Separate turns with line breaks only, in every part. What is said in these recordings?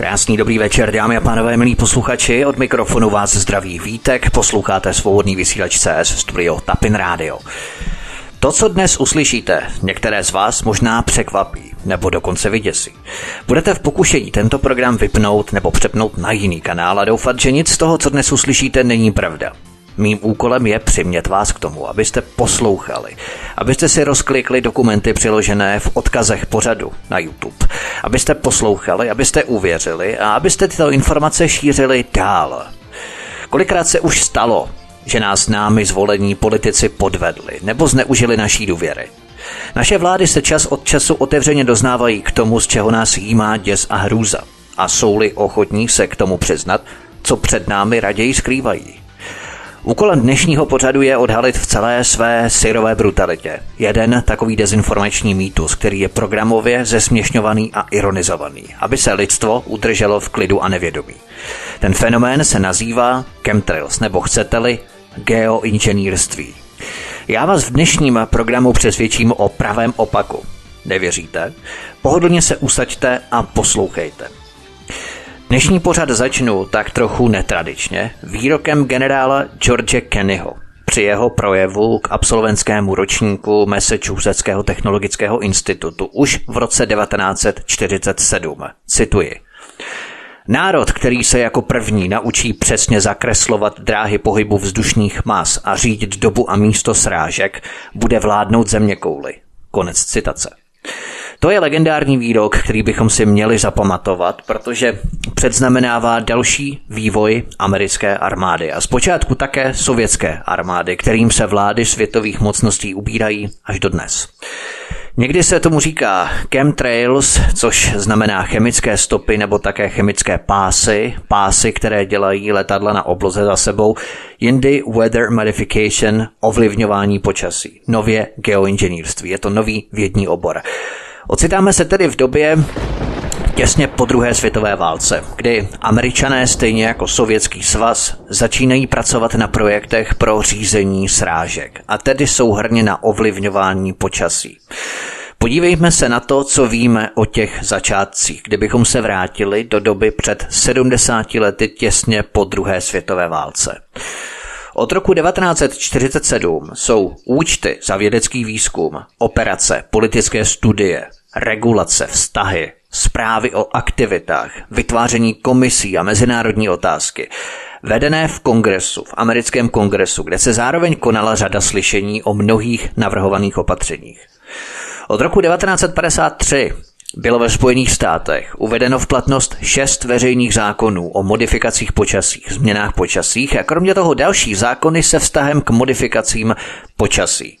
Krásný dobrý večer, dámy a pánové, milí posluchači. Od mikrofonu vás zdraví Vítek, posloucháte svobodný vysílač CS Studio Tapin Radio. To, co dnes uslyšíte, některé z vás možná překvapí nebo dokonce vyděsí. Budete v pokušení tento program vypnout nebo přepnout na jiný kanál a doufat, že nic z toho, co dnes uslyšíte, není pravda. Mým úkolem je přimět vás k tomu, abyste poslouchali, abyste si rozklikli dokumenty přiložené v odkazech pořadu na YouTube, abyste poslouchali, abyste uvěřili a abyste tyto informace šířili dál. Kolikrát se už stalo, že nás námi zvolení politici podvedli nebo zneužili naší důvěry. Naše vlády se čas od času otevřeně doznávají k tomu, z čeho nás jímá děs a hrůza. A jsou-li ochotní se k tomu přiznat, co před námi raději skrývají. Úkolem dnešního pořadu je odhalit v celé své syrové brutalitě. Jeden takový dezinformační mýtus, který je programově zesměšňovaný a ironizovaný, aby se lidstvo udrželo v klidu a nevědomí. Ten fenomén se nazývá chemtrails, nebo chcete-li geoinženýrství. Já vás v dnešním programu přesvědčím o pravém opaku. Nevěříte? Pohodlně se usaďte a poslouchejte. Dnešní pořad začnu tak trochu netradičně výrokem generála George Kennyho při jeho projevu k absolventskému ročníku Massachusettského technologického institutu už v roce 1947. Cituji. Národ, který se jako první naučí přesně zakreslovat dráhy pohybu vzdušných mas a řídit dobu a místo srážek, bude vládnout země kouly. Konec citace. To je legendární výrok, který bychom si měli zapamatovat, protože předznamenává další vývoj americké armády a zpočátku také sovětské armády, kterým se vlády světových mocností ubírají až do dnes. Někdy se tomu říká chemtrails, což znamená chemické stopy nebo také chemické pásy, pásy, které dělají letadla na obloze za sebou, jindy weather modification, ovlivňování počasí, nově geoinženýrství, je to nový vědní obor. Ocitáme se tedy v době těsně po druhé světové válce, kdy američané stejně jako sovětský svaz začínají pracovat na projektech pro řízení srážek a tedy souhrně na ovlivňování počasí. Podívejme se na to, co víme o těch začátcích, kdybychom se vrátili do doby před 70 lety těsně po druhé světové válce. Od roku 1947 jsou účty za vědecký výzkum, operace, politické studie, regulace, vztahy, zprávy o aktivitách, vytváření komisí a mezinárodní otázky, vedené v kongresu, v americkém kongresu, kde se zároveň konala řada slyšení o mnohých navrhovaných opatřeních. Od roku 1953 bylo ve Spojených státech uvedeno v platnost šest veřejných zákonů o modifikacích počasích, změnách počasích a kromě toho další zákony se vztahem k modifikacím počasí.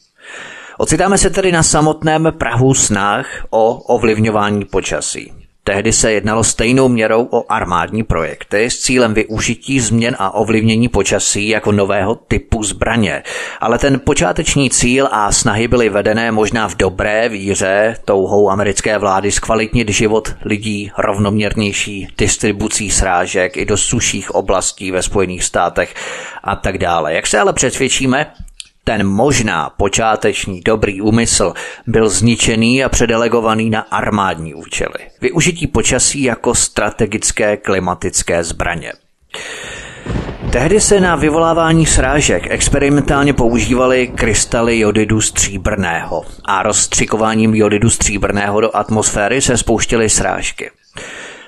Ocitáme se tedy na samotném Prahu snah o ovlivňování počasí. Tehdy se jednalo stejnou měrou o armádní projekty s cílem využití změn a ovlivnění počasí jako nového typu zbraně. Ale ten počáteční cíl a snahy byly vedené možná v dobré víře touhou americké vlády zkvalitnit život lidí rovnoměrnější distribucí srážek i do suších oblastí ve Spojených státech a tak dále. Jak se ale přesvědčíme, ten možná počáteční dobrý úmysl byl zničený a předelegovaný na armádní účely. Využití počasí jako strategické klimatické zbraně. Tehdy se na vyvolávání srážek experimentálně používaly krystaly jodidu stříbrného a rozstřikováním jodidu stříbrného do atmosféry se spouštěly srážky.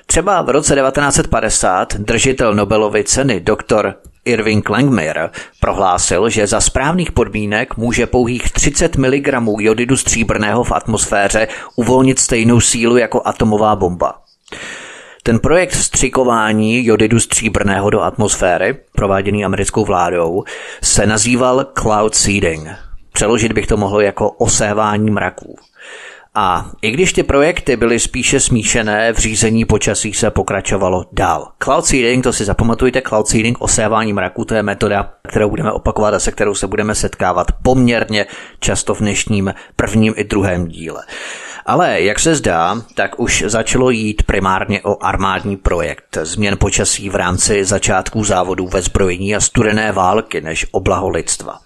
Třeba v roce 1950 držitel Nobelovy ceny doktor Irving Langmuir prohlásil, že za správných podmínek může pouhých 30 mg jodidu stříbrného v atmosféře uvolnit stejnou sílu jako atomová bomba. Ten projekt vstřikování jodidu stříbrného do atmosféry, prováděný americkou vládou, se nazýval cloud seeding. Přeložit bych to mohlo jako osévání mraků. A i když ty projekty byly spíše smíšené, v řízení počasí se pokračovalo dál. Cloud seeding, to si zapamatujte, cloud seeding, osévání mraku, to je metoda, kterou budeme opakovat a se kterou se budeme setkávat poměrně často v dnešním prvním i druhém díle. Ale jak se zdá, tak už začalo jít primárně o armádní projekt změn počasí v rámci začátků závodů ve zbrojení a studené války než o blaho lidstva.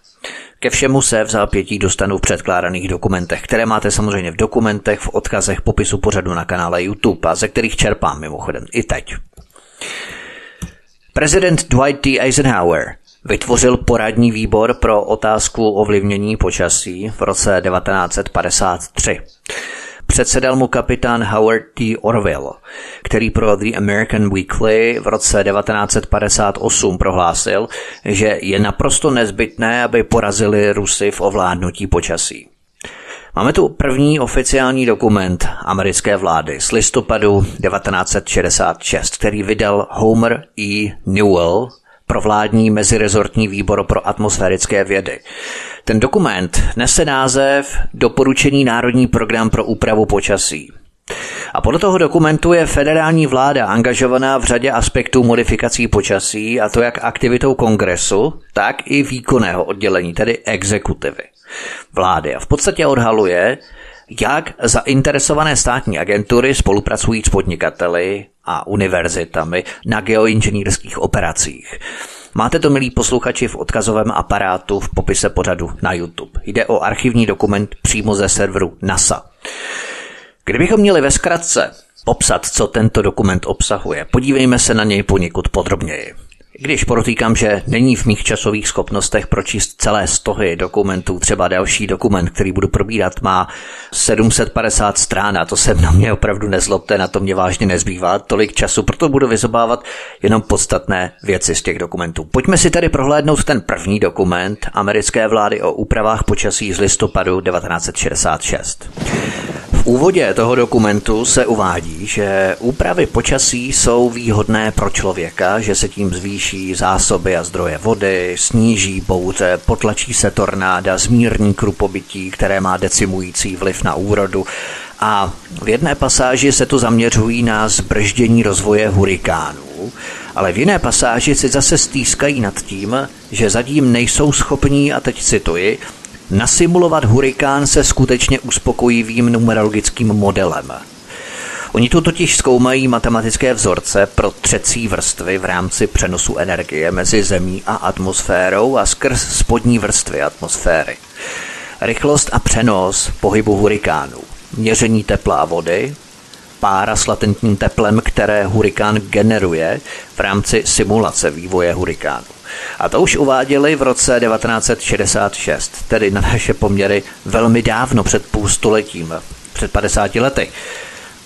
Ke všemu se v zápětí dostanu v předkládaných dokumentech, které máte samozřejmě v dokumentech, v odkazech popisu pořadu na kanále YouTube a ze kterých čerpám mimochodem i teď. Prezident Dwight D. Eisenhower vytvořil poradní výbor pro otázku ovlivnění počasí v roce 1953. Předsedal mu kapitán Howard T. Orwell, který pro The American Weekly v roce 1958 prohlásil, že je naprosto nezbytné, aby porazili Rusy v ovládnutí počasí. Máme tu první oficiální dokument americké vlády z listopadu 1966, který vydal Homer E. Newell pro vládní mezirezortní výbor pro atmosférické vědy. Ten dokument nese název Doporučení Národní program pro úpravu počasí. A podle toho dokumentu je federální vláda angažovaná v řadě aspektů modifikací počasí, a to jak aktivitou kongresu, tak i výkonného oddělení, tedy exekutivy vlády. A v podstatě odhaluje, jak zainteresované státní agentury spolupracují s podnikateli a univerzitami na geoinženýrských operacích. Máte to, milí posluchači, v odkazovém aparátu v popise pořadu na YouTube. Jde o archivní dokument přímo ze serveru NASA. Kdybychom měli ve zkratce popsat, co tento dokument obsahuje, podívejme se na něj poněkud podrobněji. Když porotýkám, že není v mých časových schopnostech pročíst celé stohy dokumentů, třeba další dokument, který budu probírat, má 750 strán a to se na mě opravdu nezlobte, na to mě vážně nezbývá tolik času, proto budu vyzobávat jenom podstatné věci z těch dokumentů. Pojďme si tedy prohlédnout ten první dokument americké vlády o úpravách počasí z listopadu 1966 úvodě toho dokumentu se uvádí, že úpravy počasí jsou výhodné pro člověka, že se tím zvýší zásoby a zdroje vody, sníží bouře, potlačí se tornáda, zmírní krupobytí, které má decimující vliv na úrodu a v jedné pasáži se tu zaměřují na zbrždění rozvoje hurikánů, ale v jiné pasáži si zase stýskají nad tím, že zatím nejsou schopní, a teď cituji, nasimulovat hurikán se skutečně uspokojivým numerologickým modelem. Oni tu totiž zkoumají matematické vzorce pro třecí vrstvy v rámci přenosu energie mezi Zemí a atmosférou a skrz spodní vrstvy atmosféry. Rychlost a přenos pohybu hurikánů, měření tepla a vody, pára s latentním teplem, které hurikán generuje v rámci simulace vývoje hurikánu. A to už uváděli v roce 1966, tedy na naše poměry velmi dávno před půl stoletím, před 50 lety.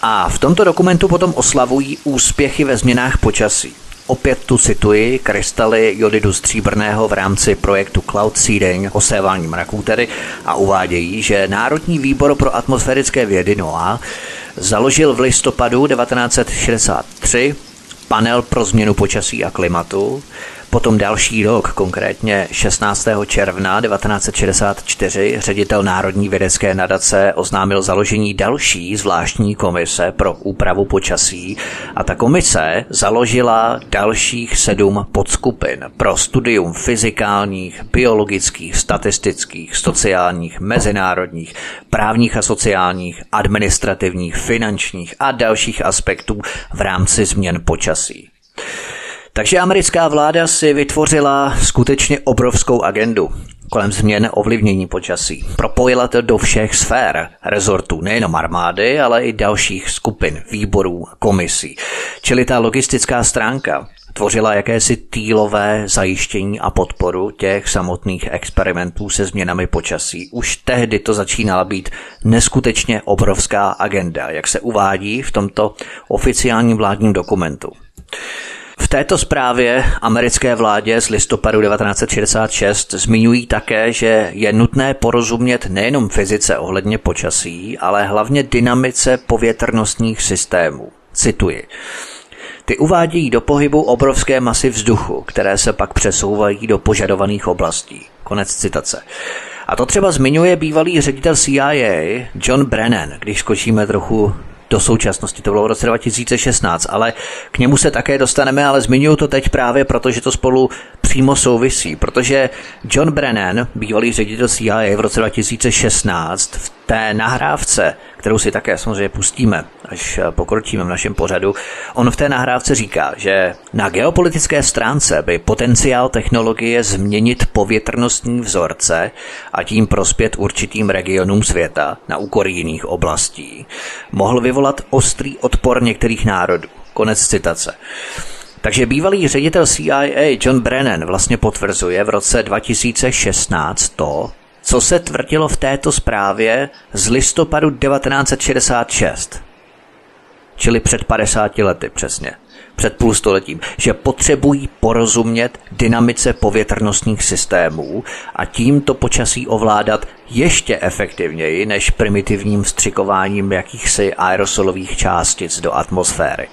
A v tomto dokumentu potom oslavují úspěchy ve změnách počasí. Opět tu cituji krystaly jodidu stříbrného v rámci projektu Cloud Seeding, osévání mraků tedy, a uvádějí, že Národní výbor pro atmosférické vědy NOAA založil v listopadu 1963 panel pro změnu počasí a klimatu, Potom další rok, konkrétně 16. června 1964, ředitel Národní vědecké nadace oznámil založení další zvláštní komise pro úpravu počasí a ta komise založila dalších sedm podskupin pro studium fyzikálních, biologických, statistických, sociálních, mezinárodních, právních a sociálních, administrativních, finančních a dalších aspektů v rámci změn počasí. Takže americká vláda si vytvořila skutečně obrovskou agendu kolem změn ovlivnění počasí. Propojila to do všech sfér rezortů, nejenom armády, ale i dalších skupin, výborů, komisí. Čili ta logistická stránka tvořila jakési týlové zajištění a podporu těch samotných experimentů se změnami počasí. Už tehdy to začínala být neskutečně obrovská agenda, jak se uvádí v tomto oficiálním vládním dokumentu. Této zprávě americké vládě z listopadu 1966 zmiňují také, že je nutné porozumět nejenom fyzice ohledně počasí, ale hlavně dynamice povětrnostních systémů. Cituji. Ty uvádějí do pohybu obrovské masy vzduchu, které se pak přesouvají do požadovaných oblastí. Konec citace. A to třeba zmiňuje bývalý ředitel CIA John Brennan, když skočíme trochu do současnosti, to bylo v roce 2016, ale k němu se také dostaneme, ale zmiňuji to teď právě proto, že to spolu přímo souvisí, protože John Brennan, bývalý ředitel CIA v roce 2016, v té nahrávce, kterou si také samozřejmě pustíme, až pokročíme v našem pořadu, on v té nahrávce říká, že na geopolitické stránce by potenciál technologie změnit povětrnostní vzorce a tím prospět určitým regionům světa na úkor jiných oblastí mohl vyvolat ostrý odpor některých národů. Konec citace. Takže bývalý ředitel CIA John Brennan vlastně potvrzuje v roce 2016 to, co se tvrdilo v této zprávě z listopadu 1966. Čili před 50 lety přesně, před půl stoletím, že potřebují porozumět dynamice povětrnostních systémů a tímto počasí ovládat ještě efektivněji než primitivním vstřikováním jakýchsi aerosolových částic do atmosféry.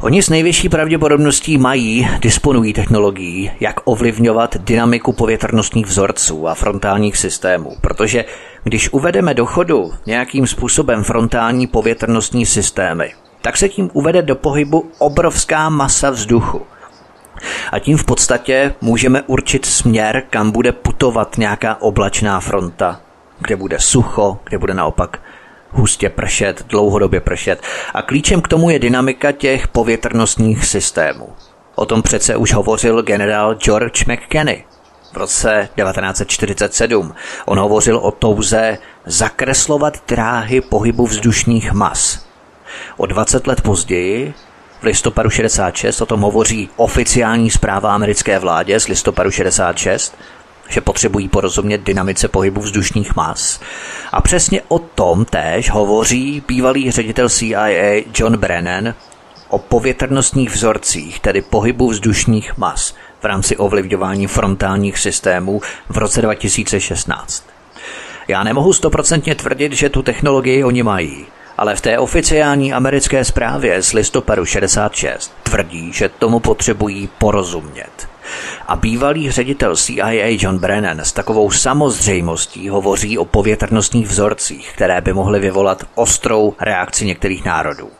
Oni s největší pravděpodobností mají, disponují technologií, jak ovlivňovat dynamiku povětrnostních vzorců a frontálních systémů, protože když uvedeme do chodu nějakým způsobem frontální povětrnostní systémy, tak se tím uvede do pohybu obrovská masa vzduchu. A tím v podstatě můžeme určit směr, kam bude putovat nějaká oblačná fronta, kde bude sucho, kde bude naopak hustě pršet, dlouhodobě pršet. A klíčem k tomu je dynamika těch povětrnostních systémů. O tom přece už hovořil generál George McKenny v roce 1947. On hovořil o touze zakreslovat dráhy pohybu vzdušních mas. O 20 let později v listopadu 66 o tom hovoří oficiální zpráva americké vládě z listopadu 66 že potřebují porozumět dynamice pohybu vzdušních mas. A přesně o tom též hovoří bývalý ředitel CIA John Brennan o povětrnostních vzorcích, tedy pohybu vzdušních mas v rámci ovlivňování frontálních systémů v roce 2016. Já nemohu stoprocentně tvrdit, že tu technologii oni mají, ale v té oficiální americké zprávě z listopadu 66 tvrdí, že tomu potřebují porozumět. A bývalý ředitel CIA John Brennan s takovou samozřejmostí hovoří o povětrnostních vzorcích, které by mohly vyvolat ostrou reakci některých národů.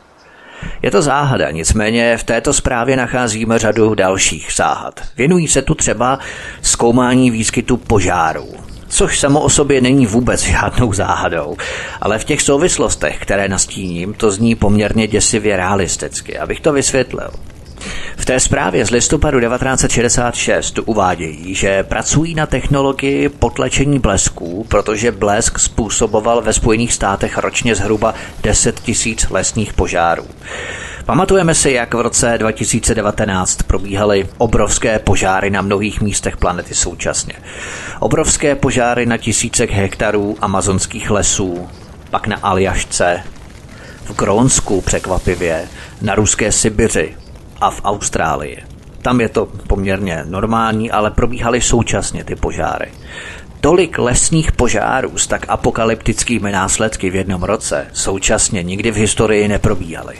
Je to záhada, nicméně v této zprávě nacházíme řadu dalších záhad. Věnují se tu třeba zkoumání výskytu požárů, což samo o sobě není vůbec žádnou záhadou, ale v těch souvislostech, které nastíním, to zní poměrně děsivě realisticky, abych to vysvětlil. V té zprávě z listopadu 1966 uvádějí, že pracují na technologii potlačení blesků, protože blesk způsoboval ve Spojených státech ročně zhruba 10 tisíc lesních požárů. Pamatujeme si, jak v roce 2019 probíhaly obrovské požáry na mnohých místech planety současně. Obrovské požáry na tisícech hektarů amazonských lesů, pak na Aljašce, v Grónsku překvapivě, na ruské Sibiři, a v Austrálii. Tam je to poměrně normální, ale probíhaly současně ty požáry. Tolik lesních požárů s tak apokalyptickými následky v jednom roce současně nikdy v historii neprobíhaly.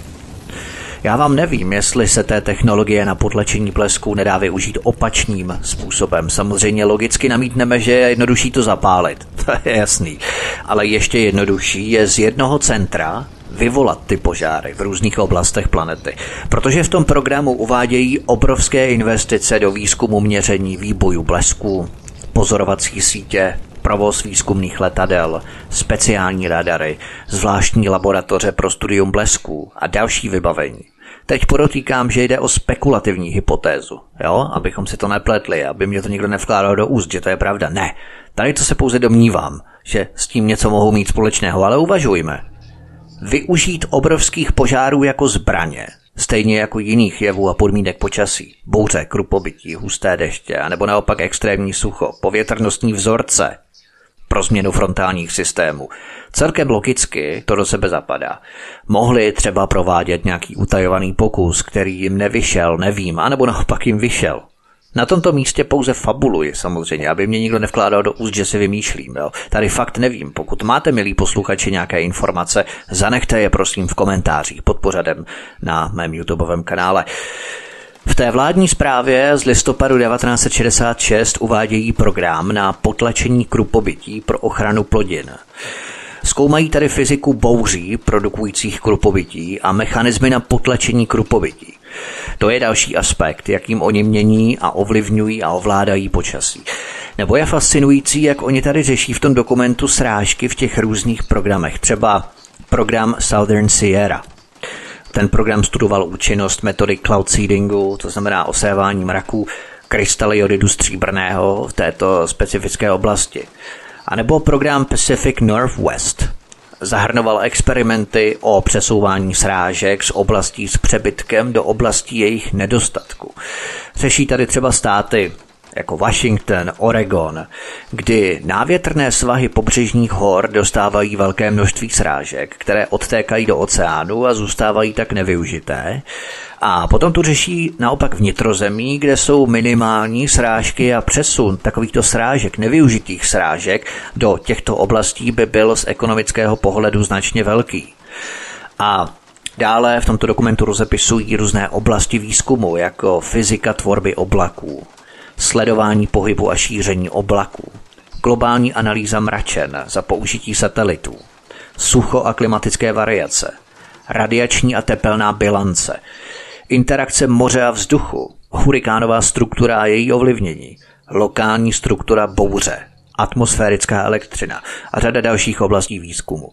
Já vám nevím, jestli se té technologie na potlačení blesku nedá využít opačným způsobem. Samozřejmě logicky namítneme, že je jednodušší to zapálit. To je jasný. Ale ještě jednodušší je z jednoho centra vyvolat ty požáry v různých oblastech planety. Protože v tom programu uvádějí obrovské investice do výzkumu měření výboju blesků, pozorovací sítě, provoz výzkumných letadel, speciální radary, zvláštní laboratoře pro studium blesků a další vybavení. Teď podotýkám, že jde o spekulativní hypotézu, jo, abychom si to nepletli, aby mě to nikdo nevkládal do úst, že to je pravda. Ne, tady to se pouze domnívám, že s tím něco mohou mít společného, ale uvažujme využít obrovských požárů jako zbraně, stejně jako jiných jevů a podmínek počasí, bouře, krupobytí, husté deště, nebo naopak extrémní sucho, povětrnostní vzorce, pro změnu frontálních systémů. Celkem logicky to do sebe zapadá. Mohli třeba provádět nějaký utajovaný pokus, který jim nevyšel, nevím, anebo naopak jim vyšel. Na tomto místě pouze fabuluji samozřejmě, aby mě nikdo nevkládal do úst, že si vymýšlím. Jo. Tady fakt nevím. Pokud máte, milí posluchači, nějaké informace, zanechte je prosím v komentářích pod pořadem na mém YouTubeovém kanále. V té vládní zprávě z listopadu 1966 uvádějí program na potlačení krupobytí pro ochranu plodin. Zkoumají tady fyziku bouří produkujících krupobytí a mechanismy na potlačení krupobytí. To je další aspekt, jakým oni mění a ovlivňují a ovládají počasí. Nebo je fascinující, jak oni tady řeší v tom dokumentu srážky v těch různých programech. Třeba program Southern Sierra. Ten program studoval účinnost metody cloud seedingu, to znamená osévání mraků, krystaly jodidu stříbrného v této specifické oblasti. A nebo program Pacific Northwest, zahrnoval experimenty o přesouvání srážek z oblastí s přebytkem do oblastí jejich nedostatku. Řeší tady třeba státy jako Washington, Oregon, kdy návětrné svahy pobřežních hor dostávají velké množství srážek, které odtékají do oceánu a zůstávají tak nevyužité. A potom tu řeší naopak vnitrozemí, kde jsou minimální srážky a přesun takovýchto srážek, nevyužitých srážek, do těchto oblastí by byl z ekonomického pohledu značně velký. A Dále v tomto dokumentu rozepisují různé oblasti výzkumu, jako fyzika tvorby oblaků, sledování pohybu a šíření oblaků, globální analýza mračen za použití satelitů, sucho a klimatické variace, radiační a tepelná bilance, interakce moře a vzduchu, hurikánová struktura a její ovlivnění, lokální struktura bouře, atmosférická elektřina. A řada dalších oblastí výzkumu.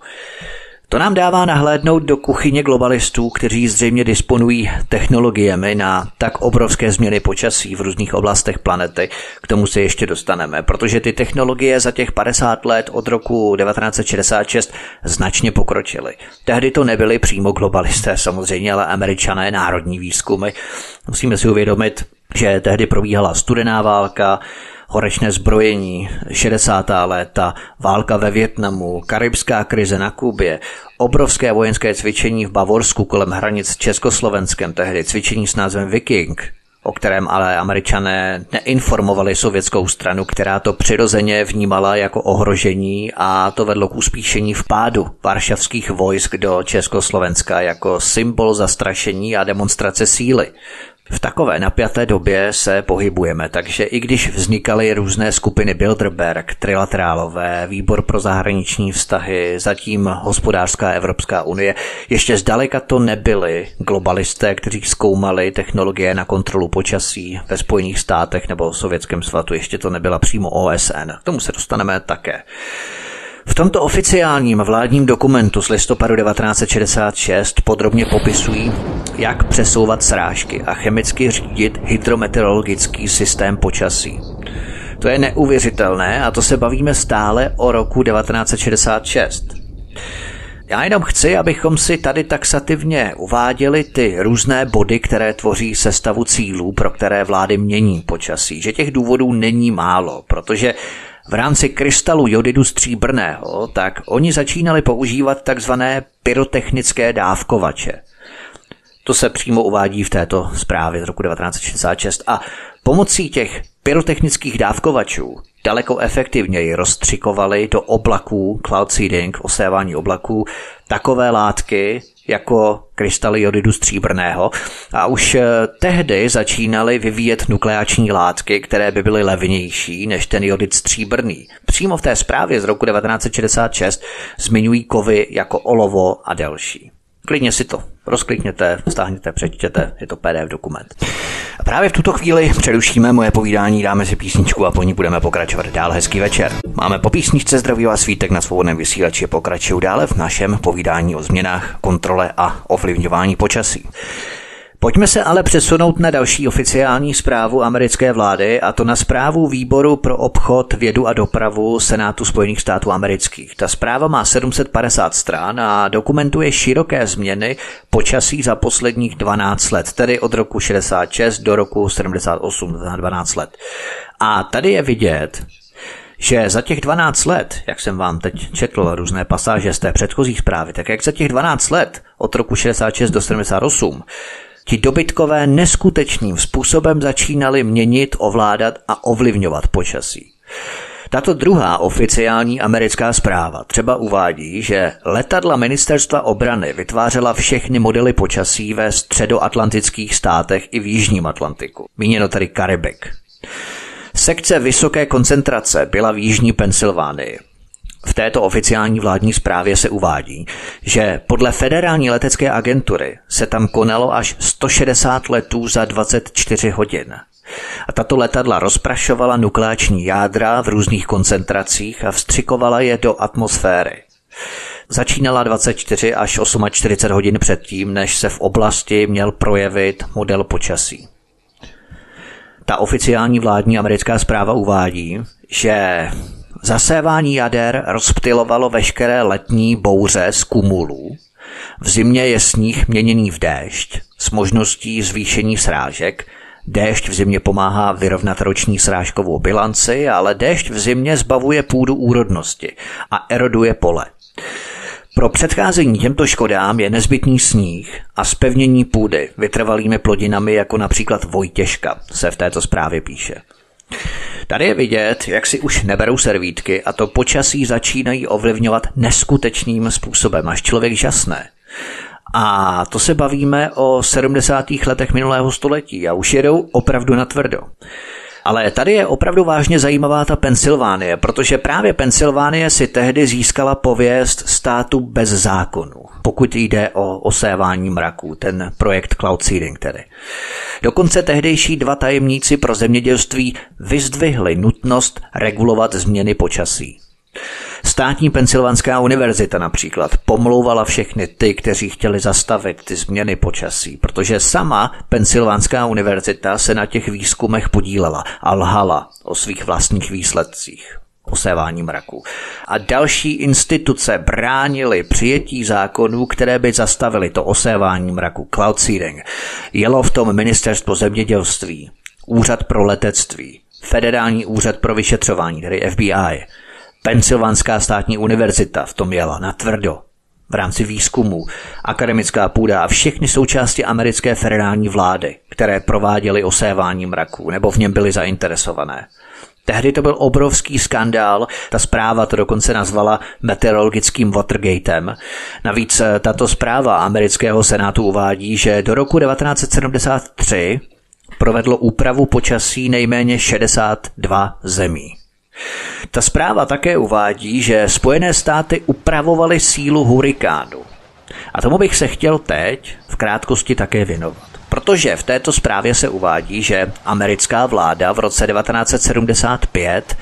To nám dává nahlédnout do kuchyně globalistů, kteří zřejmě disponují technologiemi na tak obrovské změny počasí v různých oblastech planety. K tomu se ještě dostaneme, protože ty technologie za těch 50 let od roku 1966 značně pokročily. Tehdy to nebyly přímo globalisté samozřejmě, ale američané národní výzkumy. Musíme si uvědomit, že tehdy probíhala studená válka, horečné zbrojení, 60. léta, válka ve Větnamu, karibská krize na Kubě, obrovské vojenské cvičení v Bavorsku kolem hranic Československem, tehdy cvičení s názvem Viking, o kterém ale američané neinformovali sovětskou stranu, která to přirozeně vnímala jako ohrožení a to vedlo k uspíšení vpádu varšavských vojsk do Československa jako symbol zastrašení a demonstrace síly. V takové napjaté době se pohybujeme, takže i když vznikaly různé skupiny Bilderberg, trilaterálové, výbor pro zahraniční vztahy, zatím hospodářská Evropská unie, ještě zdaleka to nebyli globalisté, kteří zkoumali technologie na kontrolu počasí ve Spojených státech nebo Sovětském svatu, ještě to nebyla přímo OSN. K tomu se dostaneme také. V tomto oficiálním vládním dokumentu z listopadu 1966 podrobně popisují, jak přesouvat srážky a chemicky řídit hydrometeorologický systém počasí. To je neuvěřitelné a to se bavíme stále o roku 1966. Já jenom chci, abychom si tady taxativně uváděli ty různé body, které tvoří sestavu cílů, pro které vlády mění počasí. Že těch důvodů není málo, protože v rámci krystalu jodidu stříbrného, tak oni začínali používat takzvané pyrotechnické dávkovače. To se přímo uvádí v této zprávě z roku 1966 a pomocí těch pyrotechnických dávkovačů daleko efektivněji rozstřikovali do oblaků, cloud seeding, osévání oblaků, takové látky, jako krystaly jodidu stříbrného a už eh, tehdy začínaly vyvíjet nukleáční látky, které by byly levnější než ten jodid stříbrný. Přímo v té zprávě z roku 1966 zmiňují kovy jako olovo a další. Klidně si to rozklikněte, stáhněte, přečtěte, je to PDF dokument. A právě v tuto chvíli přerušíme moje povídání, dáme si písničku a po ní budeme pokračovat dál. Hezký večer. Máme po písničce zdraví vás svítek na svobodném vysílači pokračují dále v našem povídání o změnách, kontrole a ovlivňování počasí. Pojďme se ale přesunout na další oficiální zprávu americké vlády, a to na zprávu Výboru pro obchod, vědu a dopravu Senátu Spojených států amerických. Ta zpráva má 750 stran a dokumentuje široké změny počasí za posledních 12 let, tedy od roku 66 do roku 78, za 12 let. A tady je vidět, že za těch 12 let, jak jsem vám teď četl různé pasáže z té předchozí zprávy, tak jak za těch 12 let od roku 66 do 78 Ti dobytkové neskutečným způsobem začínali měnit, ovládat a ovlivňovat počasí. Tato druhá oficiální americká zpráva třeba uvádí, že letadla ministerstva obrany vytvářela všechny modely počasí ve středoatlantických státech i v Jižním Atlantiku. Míněno tedy Karibik. Sekce vysoké koncentrace byla v Jižní Pensylvánii. V této oficiální vládní zprávě se uvádí, že podle federální letecké agentury se tam konalo až 160 letů za 24 hodin. A tato letadla rozprašovala nukleáční jádra v různých koncentracích a vstřikovala je do atmosféry. Začínala 24 až 48 hodin předtím, než se v oblasti měl projevit model počasí. Ta oficiální vládní americká zpráva uvádí, že zasévání jader rozptylovalo veškeré letní bouře z kumulů. V zimě je sníh měněný v déšť s možností zvýšení srážek Déšť v zimě pomáhá vyrovnat roční srážkovou bilanci, ale déšť v zimě zbavuje půdu úrodnosti a eroduje pole. Pro předcházení těmto škodám je nezbytný sníh a spevnění půdy vytrvalými plodinami jako například Vojtěžka, se v této zprávě píše. Tady je vidět, jak si už neberou servítky a to počasí začínají ovlivňovat neskutečným způsobem, až člověk žasne. A to se bavíme o 70. letech minulého století a už jedou opravdu na tvrdo. Ale tady je opravdu vážně zajímavá ta Pensylvánie, protože právě Pensylvánie si tehdy získala pověst státu bez zákonu, pokud jde o osévání mraků, ten projekt Cloud Seeding tedy. Dokonce tehdejší dva tajemníci pro zemědělství vyzdvihli nutnost regulovat změny počasí. Státní Pensylvánská univerzita například pomlouvala všechny ty, kteří chtěli zastavit ty změny počasí, protože sama Pensylvánská univerzita se na těch výzkumech podílela a lhala o svých vlastních výsledcích osévání mraku. A další instituce bránily přijetí zákonů, které by zastavily to osévání mraku, cloud seeding. Jelo v tom ministerstvo zemědělství, úřad pro letectví, federální úřad pro vyšetřování, tedy FBI, Pensylvánská státní univerzita v tom jela na tvrdo. V rámci výzkumu, akademická půda a všechny součásti americké federální vlády, které prováděly osévání mraků nebo v něm byly zainteresované. Tehdy to byl obrovský skandál, ta zpráva to dokonce nazvala meteorologickým Watergatem. Navíc eh, tato zpráva amerického senátu uvádí, že do roku 1973 provedlo úpravu počasí nejméně 62 zemí. Ta zpráva také uvádí, že Spojené státy upravovaly sílu hurikánu. A tomu bych se chtěl teď v krátkosti také věnovat. Protože v této zprávě se uvádí, že americká vláda v roce 1975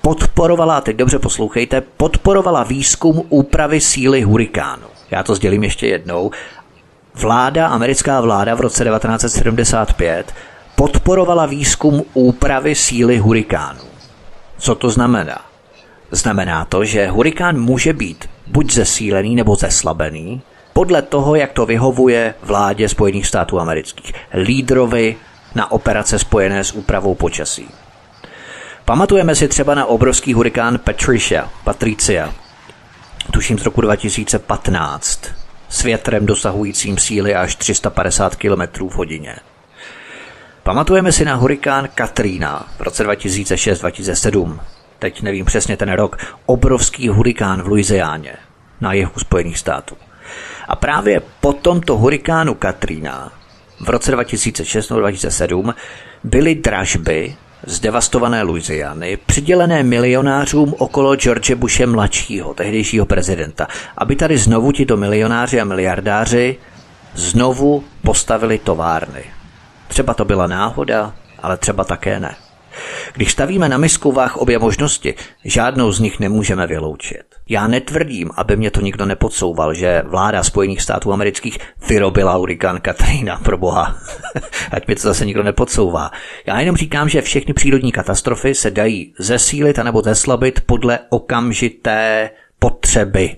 podporovala, teď dobře poslouchejte, podporovala výzkum úpravy síly hurikánu. Já to sdělím ještě jednou. Vláda, americká vláda v roce 1975 podporovala výzkum úpravy síly hurikánu. Co to znamená? Znamená to, že hurikán může být buď zesílený nebo zeslabený, podle toho, jak to vyhovuje vládě Spojených států amerických, lídrovi na operace spojené s úpravou počasí. Pamatujeme si třeba na obrovský hurikán Patricia, Patricia, tuším z roku 2015, s větrem dosahujícím síly až 350 km v hodině. Pamatujeme si na hurikán Katrina v roce 2006-2007. Teď nevím přesně ten rok. Obrovský hurikán v Louisianě na jihu Spojených států. A právě po tomto hurikánu Katrina v roce 2006-2007 byly dražby z devastované Louisiany přidělené milionářům okolo George Bushe mladšího, tehdejšího prezidenta, aby tady znovu tito milionáři a miliardáři znovu postavili továrny. Třeba to byla náhoda, ale třeba také ne. Když stavíme na misku váh obě možnosti, žádnou z nich nemůžeme vyloučit. Já netvrdím, aby mě to nikdo nepodsouval, že vláda Spojených států amerických vyrobila hurikán Katrina, pro boha. Ať mi to zase nikdo nepodsouvá. Já jenom říkám, že všechny přírodní katastrofy se dají zesílit anebo zeslabit podle okamžité potřeby.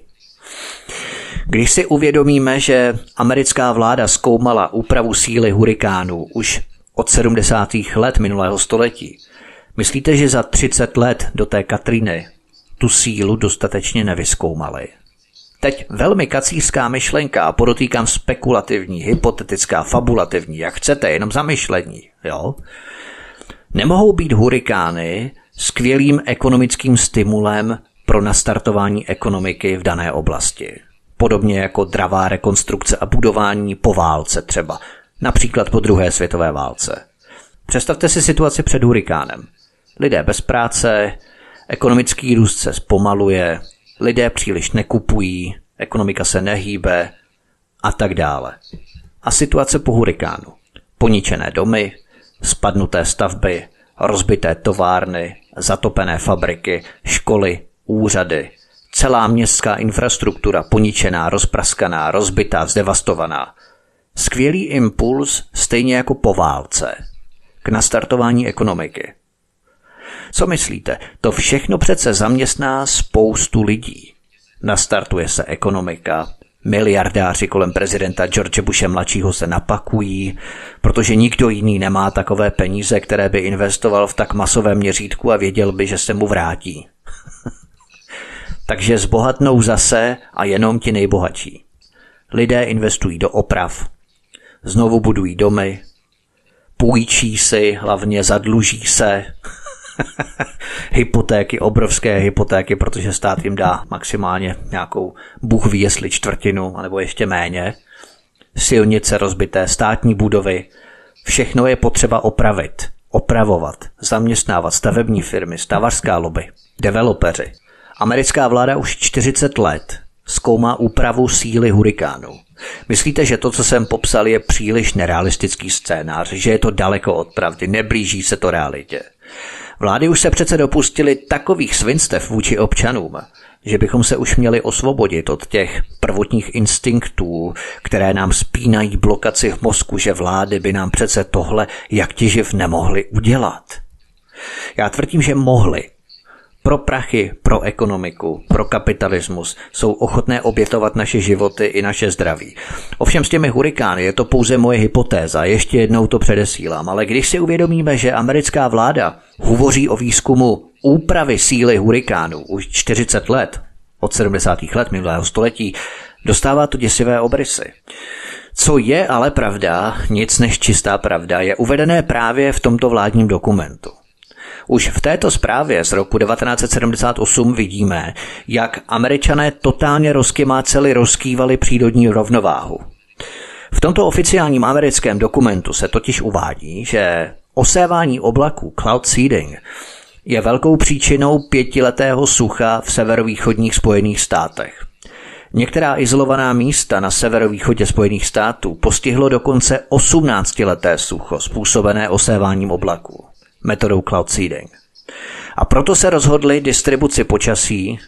Když si uvědomíme, že americká vláda zkoumala úpravu síly hurikánů už od 70. let minulého století, myslíte, že za 30 let do té Katriny tu sílu dostatečně nevyskoumali? Teď velmi kacířská myšlenka, podotýkám spekulativní, hypotetická, fabulativní, jak chcete, jenom zamyšlení, jo? Nemohou být hurikány skvělým ekonomickým stimulem pro nastartování ekonomiky v dané oblasti. Podobně jako dravá rekonstrukce a budování po válce třeba, například po druhé světové válce. Představte si situaci před hurikánem. Lidé bez práce, ekonomický růst se zpomaluje, lidé příliš nekupují, ekonomika se nehýbe a tak dále. A situace po hurikánu. Poničené domy, spadnuté stavby, rozbité továrny, zatopené fabriky, školy, úřady, celá městská infrastruktura poničená, rozpraskaná, rozbitá, zdevastovaná. Skvělý impuls, stejně jako po válce, k nastartování ekonomiky. Co myslíte? To všechno přece zaměstná spoustu lidí. Nastartuje se ekonomika, miliardáři kolem prezidenta George Bushe mladšího se napakují, protože nikdo jiný nemá takové peníze, které by investoval v tak masovém měřítku a věděl by, že se mu vrátí. Takže zbohatnou zase a jenom ti nejbohatší. Lidé investují do oprav, znovu budují domy, půjčí si, hlavně zadluží se, hypotéky, obrovské hypotéky, protože stát jim dá maximálně nějakou bůh ví jestli čtvrtinu, nebo ještě méně. Silnice rozbité, státní budovy, všechno je potřeba opravit, opravovat, zaměstnávat stavební firmy, stavařská lobby, developeři. Americká vláda už 40 let zkoumá úpravu síly hurikánu. Myslíte, že to, co jsem popsal, je příliš nerealistický scénář, že je to daleko od pravdy, neblíží se to realitě? Vlády už se přece dopustily takových svinstev vůči občanům, že bychom se už měli osvobodit od těch prvotních instinktů, které nám spínají blokaci v mozku, že vlády by nám přece tohle jak těživ nemohly udělat. Já tvrdím, že mohli, pro prachy, pro ekonomiku, pro kapitalismus jsou ochotné obětovat naše životy i naše zdraví. Ovšem s těmi hurikány je to pouze moje hypotéza, ještě jednou to předesílám, ale když si uvědomíme, že americká vláda hovoří o výzkumu úpravy síly hurikánu už 40 let, od 70. let minulého století, dostává to děsivé obrysy. Co je ale pravda, nic než čistá pravda, je uvedené právě v tomto vládním dokumentu. Už v této zprávě z roku 1978 vidíme, jak američané totálně rozkymáceli, rozkývali přírodní rovnováhu. V tomto oficiálním americkém dokumentu se totiž uvádí, že osévání oblaků, cloud seeding, je velkou příčinou pětiletého sucha v severovýchodních Spojených státech. Některá izolovaná místa na severovýchodě Spojených států postihlo dokonce 18-leté sucho způsobené oséváním oblaků metodou cloud seeding. A proto se rozhodli distribuci počasí,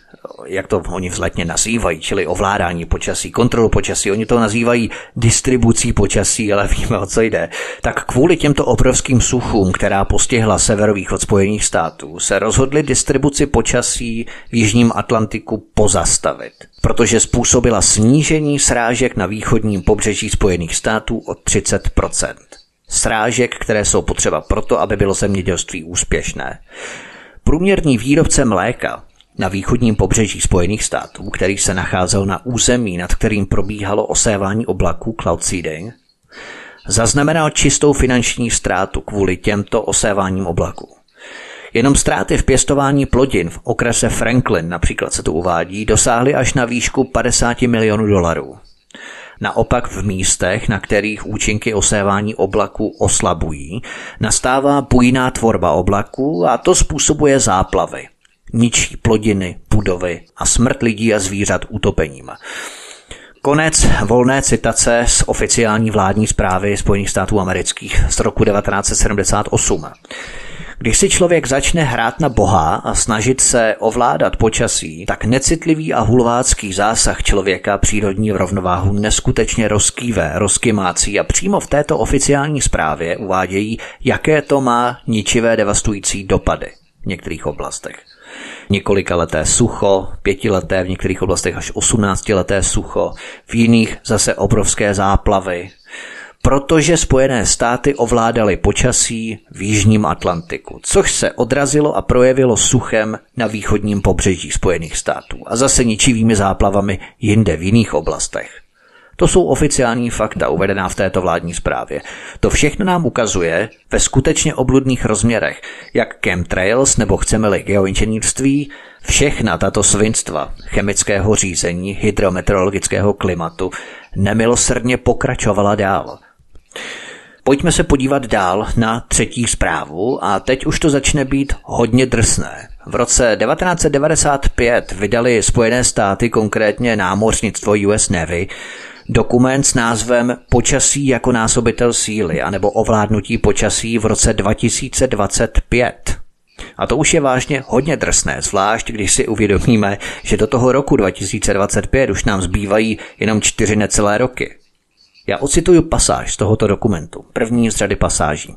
jak to oni vzletně nazývají, čili ovládání počasí, kontrolu počasí, oni to nazývají distribucí počasí, ale víme, o co jde. Tak kvůli těmto obrovským suchům, která postihla severovýchod Spojených států, se rozhodli distribuci počasí v Jižním Atlantiku pozastavit, protože způsobila snížení srážek na východním pobřeží Spojených států o 30 srážek, které jsou potřeba proto, aby bylo zemědělství úspěšné. Průměrný výrobce mléka na východním pobřeží Spojených států, který se nacházel na území, nad kterým probíhalo osévání oblaků cloud seeding, zaznamenal čistou finanční ztrátu kvůli těmto oséváním oblaků. Jenom ztráty v pěstování plodin v okrese Franklin, například se to uvádí, dosáhly až na výšku 50 milionů dolarů. Naopak v místech, na kterých účinky osévání oblaků oslabují, nastává bujná tvorba oblaků a to způsobuje záplavy. Ničí plodiny, budovy a smrt lidí a zvířat utopením. Konec volné citace z oficiální vládní zprávy Spojených států amerických z roku 1978. Když si člověk začne hrát na Boha a snažit se ovládat počasí, tak necitlivý a hulvácký zásah člověka přírodní rovnováhu neskutečně rozkýve, rozkymácí a přímo v této oficiální zprávě uvádějí, jaké to má ničivé devastující dopady v některých oblastech. Několika leté sucho, pětileté, v některých oblastech až 18 leté sucho, v jiných zase obrovské záplavy, protože Spojené státy ovládaly počasí v Jižním Atlantiku, což se odrazilo a projevilo suchem na východním pobřeží Spojených států a zase ničivými záplavami jinde v jiných oblastech. To jsou oficiální fakta uvedená v této vládní zprávě. To všechno nám ukazuje ve skutečně obludných rozměrech, jak chemtrails nebo chceme-li geoinženýrství, všechna tato svinstva chemického řízení, hydrometeorologického klimatu nemilosrdně pokračovala dál. Pojďme se podívat dál na třetí zprávu a teď už to začne být hodně drsné. V roce 1995 vydali Spojené státy, konkrétně námořnictvo US Navy, dokument s názvem Počasí jako násobitel síly anebo ovládnutí počasí v roce 2025. A to už je vážně hodně drsné, zvlášť když si uvědomíme, že do toho roku 2025 už nám zbývají jenom čtyři necelé roky. Já ocituju pasáž z tohoto dokumentu, první z řady pasáží.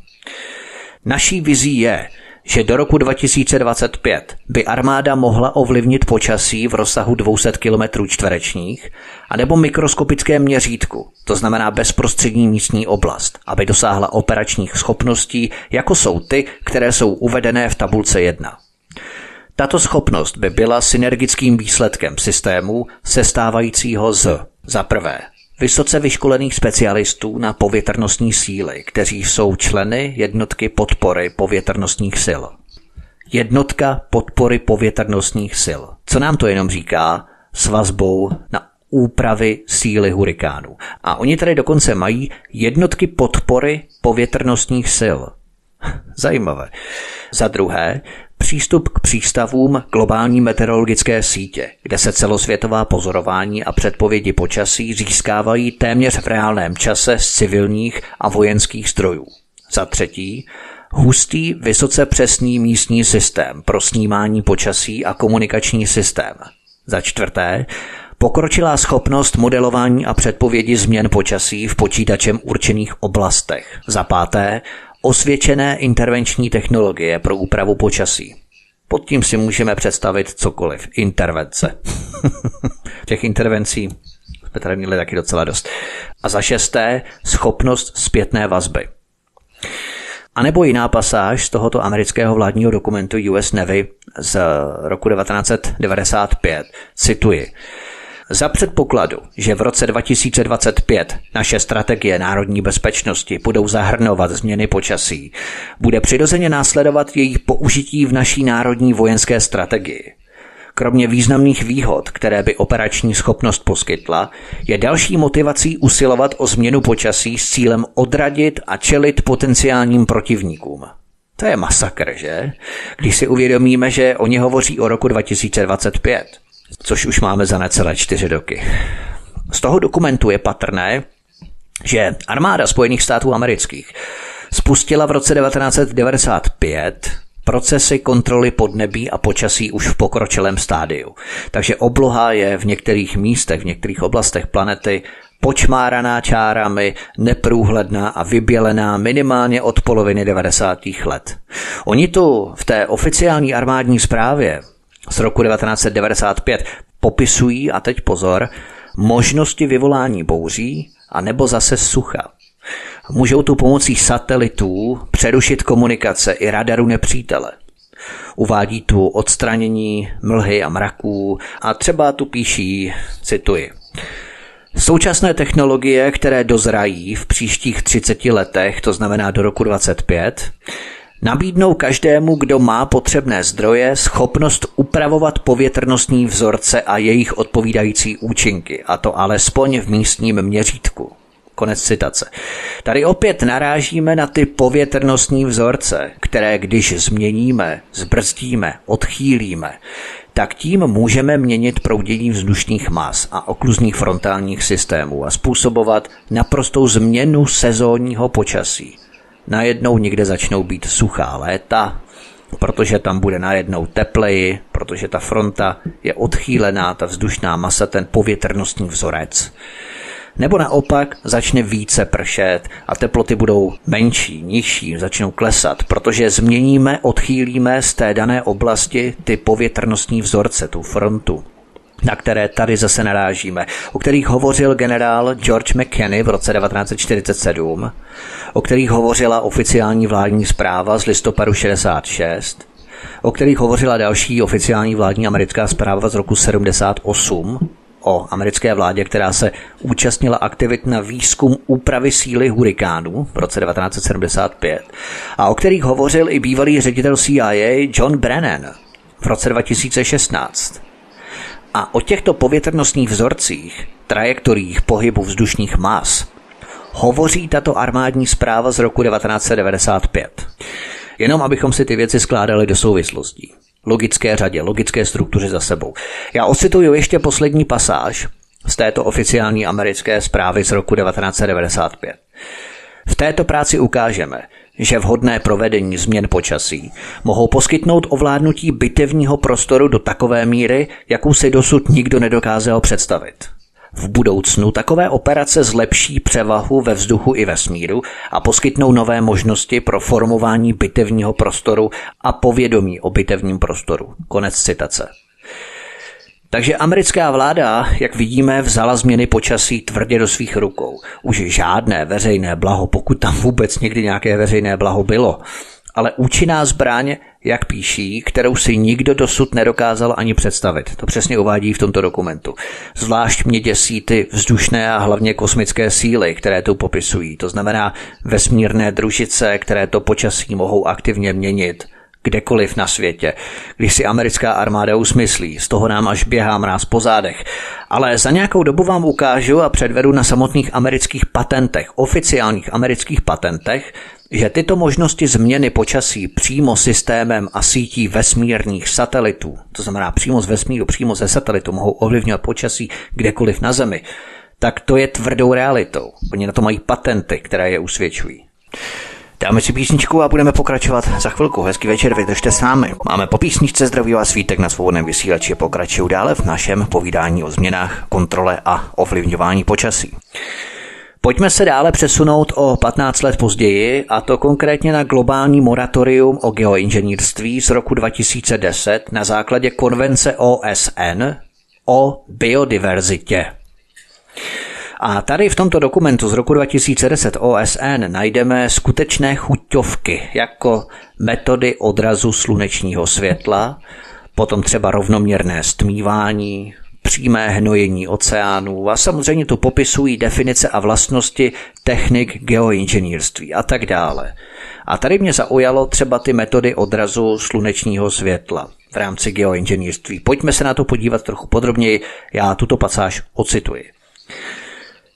Naší vizí je, že do roku 2025 by armáda mohla ovlivnit počasí v rozsahu 200 km čtverečních anebo mikroskopické měřítku, to znamená bezprostřední místní oblast, aby dosáhla operačních schopností, jako jsou ty, které jsou uvedené v tabulce 1. Tato schopnost by byla synergickým výsledkem systému sestávajícího z za prvé vysoce vyškolených specialistů na povětrnostní síly, kteří jsou členy jednotky podpory povětrnostních sil. Jednotka podpory povětrnostních sil. Co nám to jenom říká? S vazbou na úpravy síly hurikánů. A oni tady dokonce mají jednotky podpory povětrnostních sil. Zajímavé. Za druhé, Přístup k přístavům globální meteorologické sítě, kde se celosvětová pozorování a předpovědi počasí získávají téměř v reálném čase z civilních a vojenských strojů. Za třetí, hustý, vysoce přesný místní systém pro snímání počasí a komunikační systém. Za čtvrté, pokročilá schopnost modelování a předpovědi změn počasí v počítačem určených oblastech. Za páté, osvědčené intervenční technologie pro úpravu počasí. Pod tím si můžeme představit cokoliv. Intervence. Těch intervencí jsme tady měli taky docela dost. A za šesté, schopnost zpětné vazby. A nebo jiná pasáž z tohoto amerického vládního dokumentu US Navy z roku 1995. Cituji. Za předpokladu, že v roce 2025 naše strategie národní bezpečnosti budou zahrnovat změny počasí, bude přirozeně následovat jejich použití v naší národní vojenské strategii. Kromě významných výhod, které by operační schopnost poskytla, je další motivací usilovat o změnu počasí s cílem odradit a čelit potenciálním protivníkům. To je masakr, že? Když si uvědomíme, že oni hovoří o roku 2025 což už máme za necelé čtyři roky. Z toho dokumentu je patrné, že armáda Spojených států amerických spustila v roce 1995 procesy kontroly podnebí a počasí už v pokročilém stádiu. Takže obloha je v některých místech, v některých oblastech planety počmáraná čárami, neprůhledná a vybělená minimálně od poloviny 90. let. Oni tu v té oficiální armádní zprávě z roku 1995 popisují, a teď pozor, možnosti vyvolání bouří a nebo zase sucha. Můžou tu pomocí satelitů přerušit komunikace i radaru nepřítele. Uvádí tu odstranění mlhy a mraků a třeba tu píší, cituji, Současné technologie, které dozrají v příštích 30 letech, to znamená do roku 25, Nabídnou každému, kdo má potřebné zdroje, schopnost upravovat povětrnostní vzorce a jejich odpovídající účinky, a to alespoň v místním měřítku. Konec citace. Tady opět narážíme na ty povětrnostní vzorce, které když změníme, zbrzdíme, odchýlíme, tak tím můžeme měnit proudění vzdušných mas a okluzních frontálních systémů a způsobovat naprostou změnu sezónního počasí najednou někde začnou být suchá léta, protože tam bude najednou tepleji, protože ta fronta je odchýlená, ta vzdušná masa, ten povětrnostní vzorec. Nebo naopak začne více pršet a teploty budou menší, nižší, začnou klesat, protože změníme, odchýlíme z té dané oblasti ty povětrnostní vzorce, tu frontu na které tady zase narážíme, o kterých hovořil generál George McKinney v roce 1947, o kterých hovořila oficiální vládní zpráva z listopadu 66, o kterých hovořila další oficiální vládní americká zpráva z roku 78, o americké vládě, která se účastnila aktivit na výzkum úpravy síly hurikánů v roce 1975 a o kterých hovořil i bývalý ředitel CIA John Brennan v roce 2016. A o těchto povětrnostních vzorcích, trajektoriích pohybu vzdušních mas, hovoří tato armádní zpráva z roku 1995. Jenom abychom si ty věci skládali do souvislostí. Logické řadě, logické struktuře za sebou. Já ocituju ještě poslední pasáž z této oficiální americké zprávy z roku 1995. V této práci ukážeme, že vhodné provedení změn počasí mohou poskytnout ovládnutí bitevního prostoru do takové míry, jakou si dosud nikdo nedokázal představit. V budoucnu takové operace zlepší převahu ve vzduchu i vesmíru a poskytnou nové možnosti pro formování bitevního prostoru a povědomí o bitevním prostoru. Konec citace. Takže americká vláda, jak vidíme, vzala změny počasí tvrdě do svých rukou. Už žádné veřejné blaho, pokud tam vůbec někdy nějaké veřejné blaho bylo, ale účinná zbraň, jak píší, kterou si nikdo dosud nedokázal ani představit. To přesně uvádí v tomto dokumentu. Zvlášť mě děsí ty vzdušné a hlavně kosmické síly, které tu popisují. To znamená vesmírné družice, které to počasí mohou aktivně měnit kdekoliv na světě, když si americká armáda usmyslí, z toho nám až běhá mráz po zádech. Ale za nějakou dobu vám ukážu a předvedu na samotných amerických patentech, oficiálních amerických patentech, že tyto možnosti změny počasí přímo systémem a sítí vesmírných satelitů, to znamená přímo z vesmíru, přímo ze satelitu, mohou ovlivňovat počasí kdekoliv na Zemi, tak to je tvrdou realitou. Oni na to mají patenty, které je usvědčují. Dáme si písničku a budeme pokračovat za chvilku. Hezký večer, vydržte s námi. Máme po písničce zdraví a svítek na svobodném vysílači. Pokračuju dále v našem povídání o změnách, kontrole a ovlivňování počasí. Pojďme se dále přesunout o 15 let později, a to konkrétně na globální moratorium o geoinženýrství z roku 2010 na základě konvence OSN o biodiverzitě. A tady v tomto dokumentu z roku 2010 OSN najdeme skutečné chuťovky jako metody odrazu slunečního světla, potom třeba rovnoměrné stmívání, přímé hnojení oceánů a samozřejmě tu popisují definice a vlastnosti technik geoinženýrství a tak dále. A tady mě zaujalo třeba ty metody odrazu slunečního světla v rámci geoinženýrství. Pojďme se na to podívat trochu podrobněji, já tuto pasáž ocituji.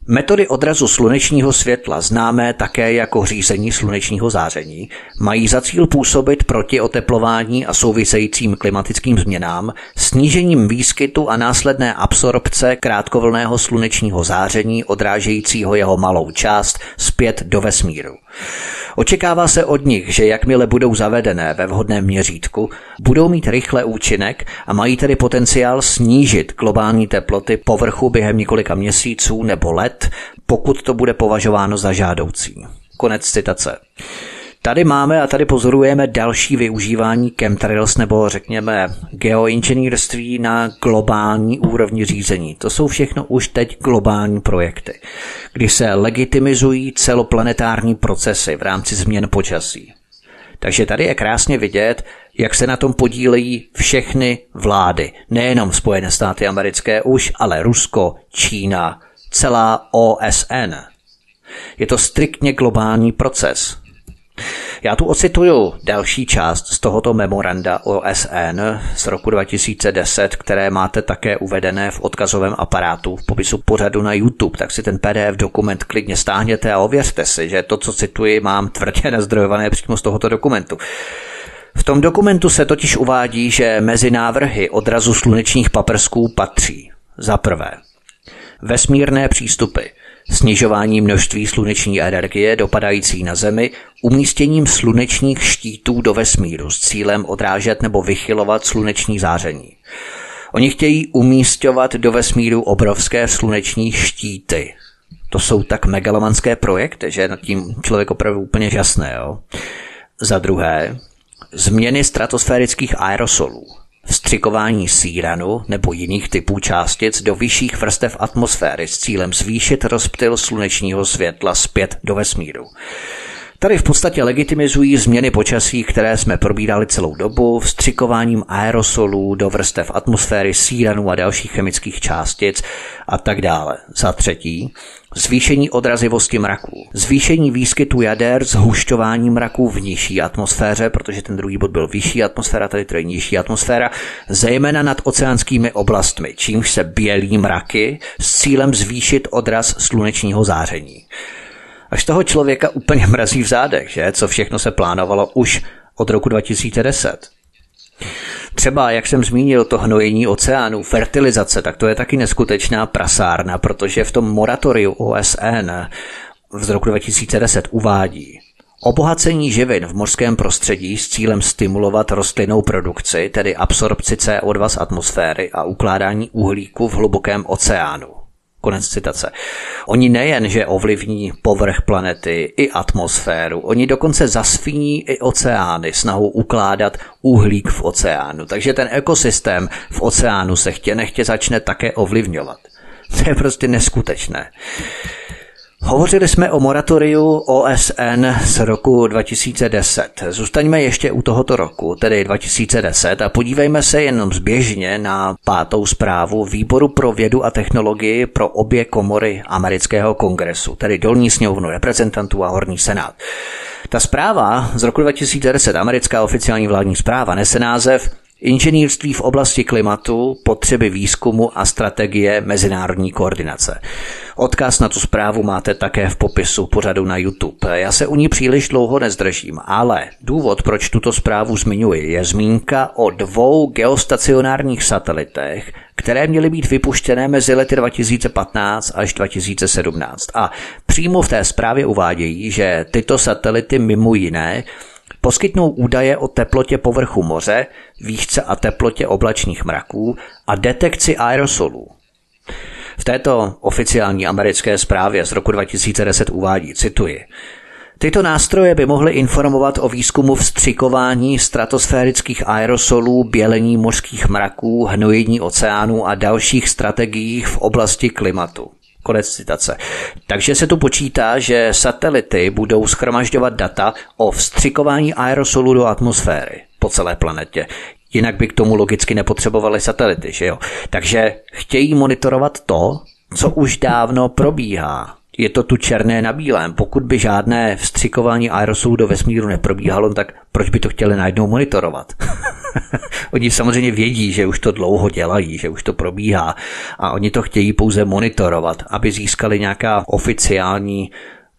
Metody odrazu slunečního světla, známé také jako řízení slunečního záření, mají za cíl působit proti oteplování a souvisejícím klimatickým změnám, snížením výskytu a následné absorpce krátkovlného slunečního záření odrážejícího jeho malou část zpět do vesmíru. Očekává se od nich, že jakmile budou zavedené ve vhodném měřítku, budou mít rychle účinek a mají tedy potenciál snížit globální teploty povrchu během několika měsíců nebo let, pokud to bude považováno za žádoucí. Konec citace. Tady máme a tady pozorujeme další využívání chemtrails nebo řekněme geoinženýrství na globální úrovni řízení. To jsou všechno už teď globální projekty, kdy se legitimizují celoplanetární procesy v rámci změn počasí. Takže tady je krásně vidět, jak se na tom podílejí všechny vlády, nejenom Spojené státy americké už, ale Rusko, Čína, celá OSN. Je to striktně globální proces, já tu ocituju další část z tohoto memoranda OSN z roku 2010, které máte také uvedené v odkazovém aparátu v popisu pořadu na YouTube, tak si ten PDF dokument klidně stáhněte a ověřte si, že to, co cituji, mám tvrdě nazdrojované přímo z tohoto dokumentu. V tom dokumentu se totiž uvádí, že mezi návrhy odrazu slunečních paprsků patří za prvé vesmírné přístupy – snižování množství sluneční energie dopadající na Zemi umístěním slunečních štítů do vesmíru s cílem odrážet nebo vychylovat sluneční záření. Oni chtějí umístěvat do vesmíru obrovské sluneční štíty. To jsou tak megalomanské projekty, že nad tím člověk opravdu úplně žasné. Jo? Za druhé, změny stratosférických aerosolů vstřikování síranu nebo jiných typů částic do vyšších vrstev atmosféry s cílem zvýšit rozptyl slunečního světla zpět do vesmíru. Tady v podstatě legitimizují změny počasí, které jsme probírali celou dobu, vstřikováním aerosolů do vrstev atmosféry, síranů a dalších chemických částic a tak dále. Za třetí, zvýšení odrazivosti mraků, zvýšení výskytu jader, zhušťování mraků v nižší atmosféře, protože ten druhý bod byl vyšší atmosféra, tady to je nižší atmosféra, zejména nad oceánskými oblastmi, čímž se bělí mraky s cílem zvýšit odraz slunečního záření. Až toho člověka úplně mrazí v zádech, že? Co všechno se plánovalo už od roku 2010. Třeba, jak jsem zmínil, to hnojení oceánu, fertilizace, tak to je taky neskutečná prasárna, protože v tom moratoriu OSN z roku 2010 uvádí, Obohacení živin v mořském prostředí s cílem stimulovat rostlinnou produkci, tedy absorpci CO2 z atmosféry a ukládání uhlíku v hlubokém oceánu. Konec citace. Oni nejen, že ovlivní povrch planety i atmosféru, oni dokonce zasvíní i oceány snahou ukládat uhlík v oceánu. Takže ten ekosystém v oceánu se chtě nechtě začne také ovlivňovat. To je prostě neskutečné. Hovořili jsme o moratoriu OSN z roku 2010. Zůstaňme ještě u tohoto roku, tedy 2010, a podívejme se jenom zběžně na pátou zprávu Výboru pro vědu a technologii pro obě komory amerického kongresu, tedy dolní sněmovnu reprezentantů a horní senát. Ta zpráva z roku 2010, americká oficiální vládní zpráva, nese název Inženýrství v oblasti klimatu, potřeby výzkumu a strategie mezinárodní koordinace. Odkaz na tu zprávu máte také v popisu pořadu na YouTube. Já se u ní příliš dlouho nezdržím, ale důvod, proč tuto zprávu zmiňuji, je zmínka o dvou geostacionárních satelitech, které měly být vypuštěné mezi lety 2015 až 2017. A přímo v té zprávě uvádějí, že tyto satelity mimo jiné poskytnou údaje o teplotě povrchu moře, výšce a teplotě oblačných mraků a detekci aerosolů. V této oficiální americké zprávě z roku 2010 uvádí, cituji, Tyto nástroje by mohly informovat o výzkumu vstřikování stratosférických aerosolů, bělení mořských mraků, hnojení oceánů a dalších strategiích v oblasti klimatu. Konec citace. Takže se tu počítá, že satelity budou schromažďovat data o vstřikování aerosolu do atmosféry po celé planetě. Jinak by k tomu logicky nepotřebovali satelity, že jo? Takže chtějí monitorovat to, co už dávno probíhá. Je to tu černé na bílém. Pokud by žádné vstřikování aerosolu do vesmíru neprobíhalo, tak proč by to chtěli najednou monitorovat? oni samozřejmě vědí, že už to dlouho dělají, že už to probíhá a oni to chtějí pouze monitorovat, aby získali nějaká oficiální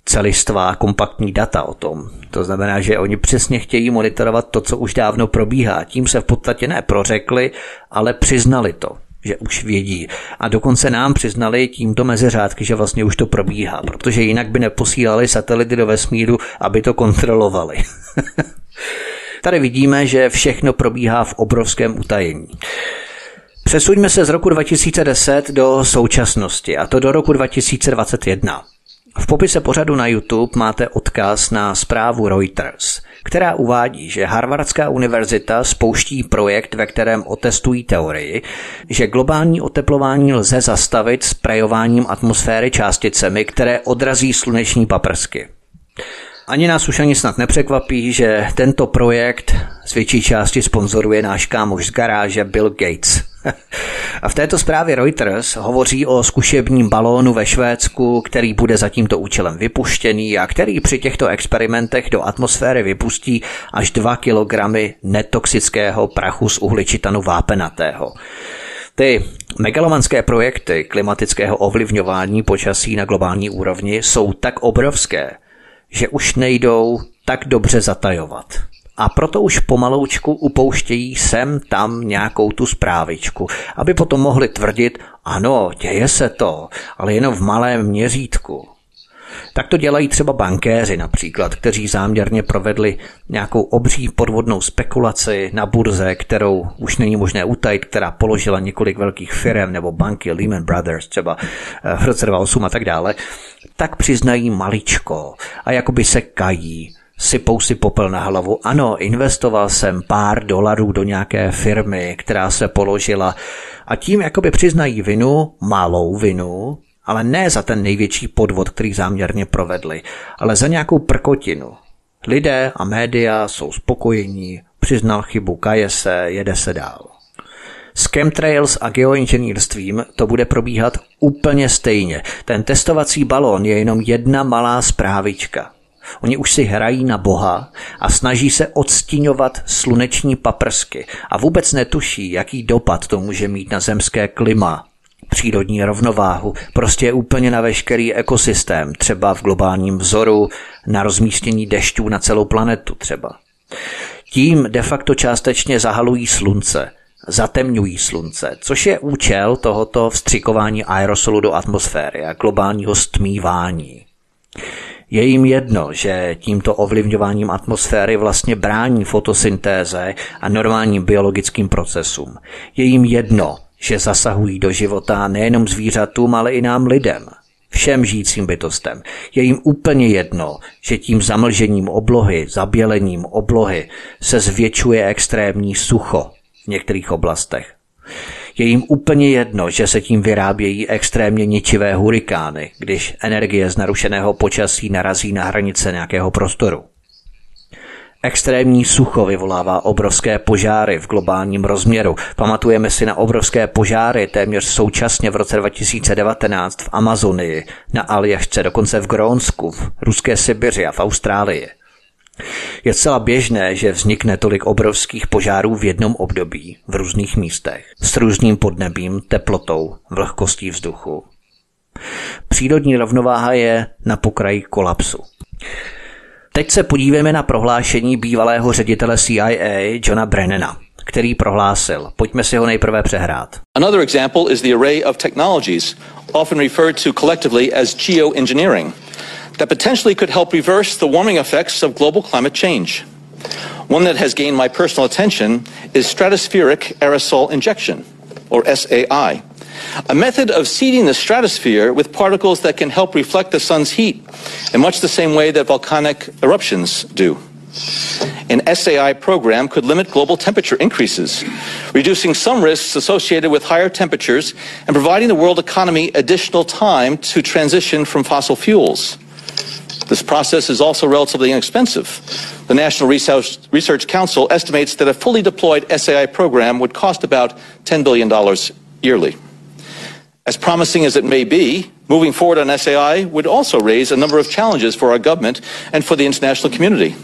celistvá kompaktní data o tom. To znamená, že oni přesně chtějí monitorovat to, co už dávno probíhá. Tím se v podstatě ne prořekli, ale přiznali to že už vědí. A dokonce nám přiznali tímto mezi řádky, že vlastně už to probíhá, protože jinak by neposílali satelity do vesmíru, aby to kontrolovali. Tady vidíme, že všechno probíhá v obrovském utajení. Přesuňme se z roku 2010 do současnosti, a to do roku 2021. V popise pořadu na YouTube máte odkaz na zprávu Reuters, která uvádí, že Harvardská univerzita spouští projekt, ve kterém otestují teorii, že globální oteplování lze zastavit sprejováním atmosféry částicemi, které odrazí sluneční paprsky. Ani nás už ani snad nepřekvapí, že tento projekt z větší části sponzoruje náš kámoš z garáže Bill Gates. A v této zprávě Reuters hovoří o zkušebním balónu ve Švédsku, který bude za tímto účelem vypuštěný a který při těchto experimentech do atmosféry vypustí až 2 kg netoxického prachu z uhličitanu vápenatého. Ty megalomanské projekty klimatického ovlivňování počasí na globální úrovni jsou tak obrovské, že už nejdou tak dobře zatajovat. A proto už pomaloučku upouštějí sem tam nějakou tu zprávičku, aby potom mohli tvrdit, ano, děje se to, ale jenom v malém měřítku. Tak to dělají třeba bankéři například, kteří záměrně provedli nějakou obří podvodnou spekulaci na burze, kterou už není možné utajit, která položila několik velkých firm nebo banky Lehman Brothers třeba eh, v roce 2008 a tak dále, tak přiznají maličko a jakoby se kají sypou si popel na hlavu. Ano, investoval jsem pár dolarů do nějaké firmy, která se položila a tím jakoby přiznají vinu, malou vinu, ale ne za ten největší podvod, který záměrně provedli, ale za nějakou prkotinu. Lidé a média jsou spokojení, přiznal chybu, kaje se, jede se dál. S chemtrails a geoinženýrstvím to bude probíhat úplně stejně. Ten testovací balón je jenom jedna malá zprávička. Oni už si hrají na Boha a snaží se odstíňovat sluneční paprsky a vůbec netuší, jaký dopad to může mít na zemské klima, přírodní rovnováhu, prostě úplně na veškerý ekosystém, třeba v globálním vzoru, na rozmístění dešťů na celou planetu třeba. Tím de facto částečně zahalují slunce, zatemňují slunce, což je účel tohoto vstřikování aerosolu do atmosféry a globálního stmívání. Je jim jedno, že tímto ovlivňováním atmosféry vlastně brání fotosyntéze a normálním biologickým procesům. Je jim jedno, že zasahují do života nejenom zvířatům, ale i nám lidem. Všem žijícím bytostem. Je jim úplně jedno, že tím zamlžením oblohy, zabělením oblohy se zvětšuje extrémní sucho v některých oblastech. Je jim úplně jedno, že se tím vyrábějí extrémně ničivé hurikány, když energie z narušeného počasí narazí na hranice nějakého prostoru. Extrémní sucho vyvolává obrovské požáry v globálním rozměru. Pamatujeme si na obrovské požáry téměř současně v roce 2019 v Amazonii, na Aljašce, dokonce v Grónsku, v ruské Sibiři a v Austrálii. Je zcela běžné, že vznikne tolik obrovských požárů v jednom období, v různých místech, s různým podnebím, teplotou, vlhkostí vzduchu. Přírodní rovnováha je na pokraji kolapsu. Teď se podívejme na prohlášení bývalého ředitele CIA Johna Brennana, který prohlásil. Pojďme si ho nejprve přehrát. Another example is the array of technologies, often referred to collectively as geoengineering, that potentially could help reverse the warming effects of global climate change. One that has gained my personal attention is stratospheric aerosol injection, or SAI. a method of seeding the stratosphere with particles that can help reflect the sun's heat in much the same way that volcanic eruptions do. An SAI program could limit global temperature increases, reducing some risks associated with higher temperatures and providing the world economy additional time to transition from fossil fuels. This process is also relatively inexpensive. The National Research, Council estimates that a fully deployed SAI program would cost about $10 billion yearly. As promising as it may be, moving forward on SAI would also raise a number of challenges for our government and for the international community.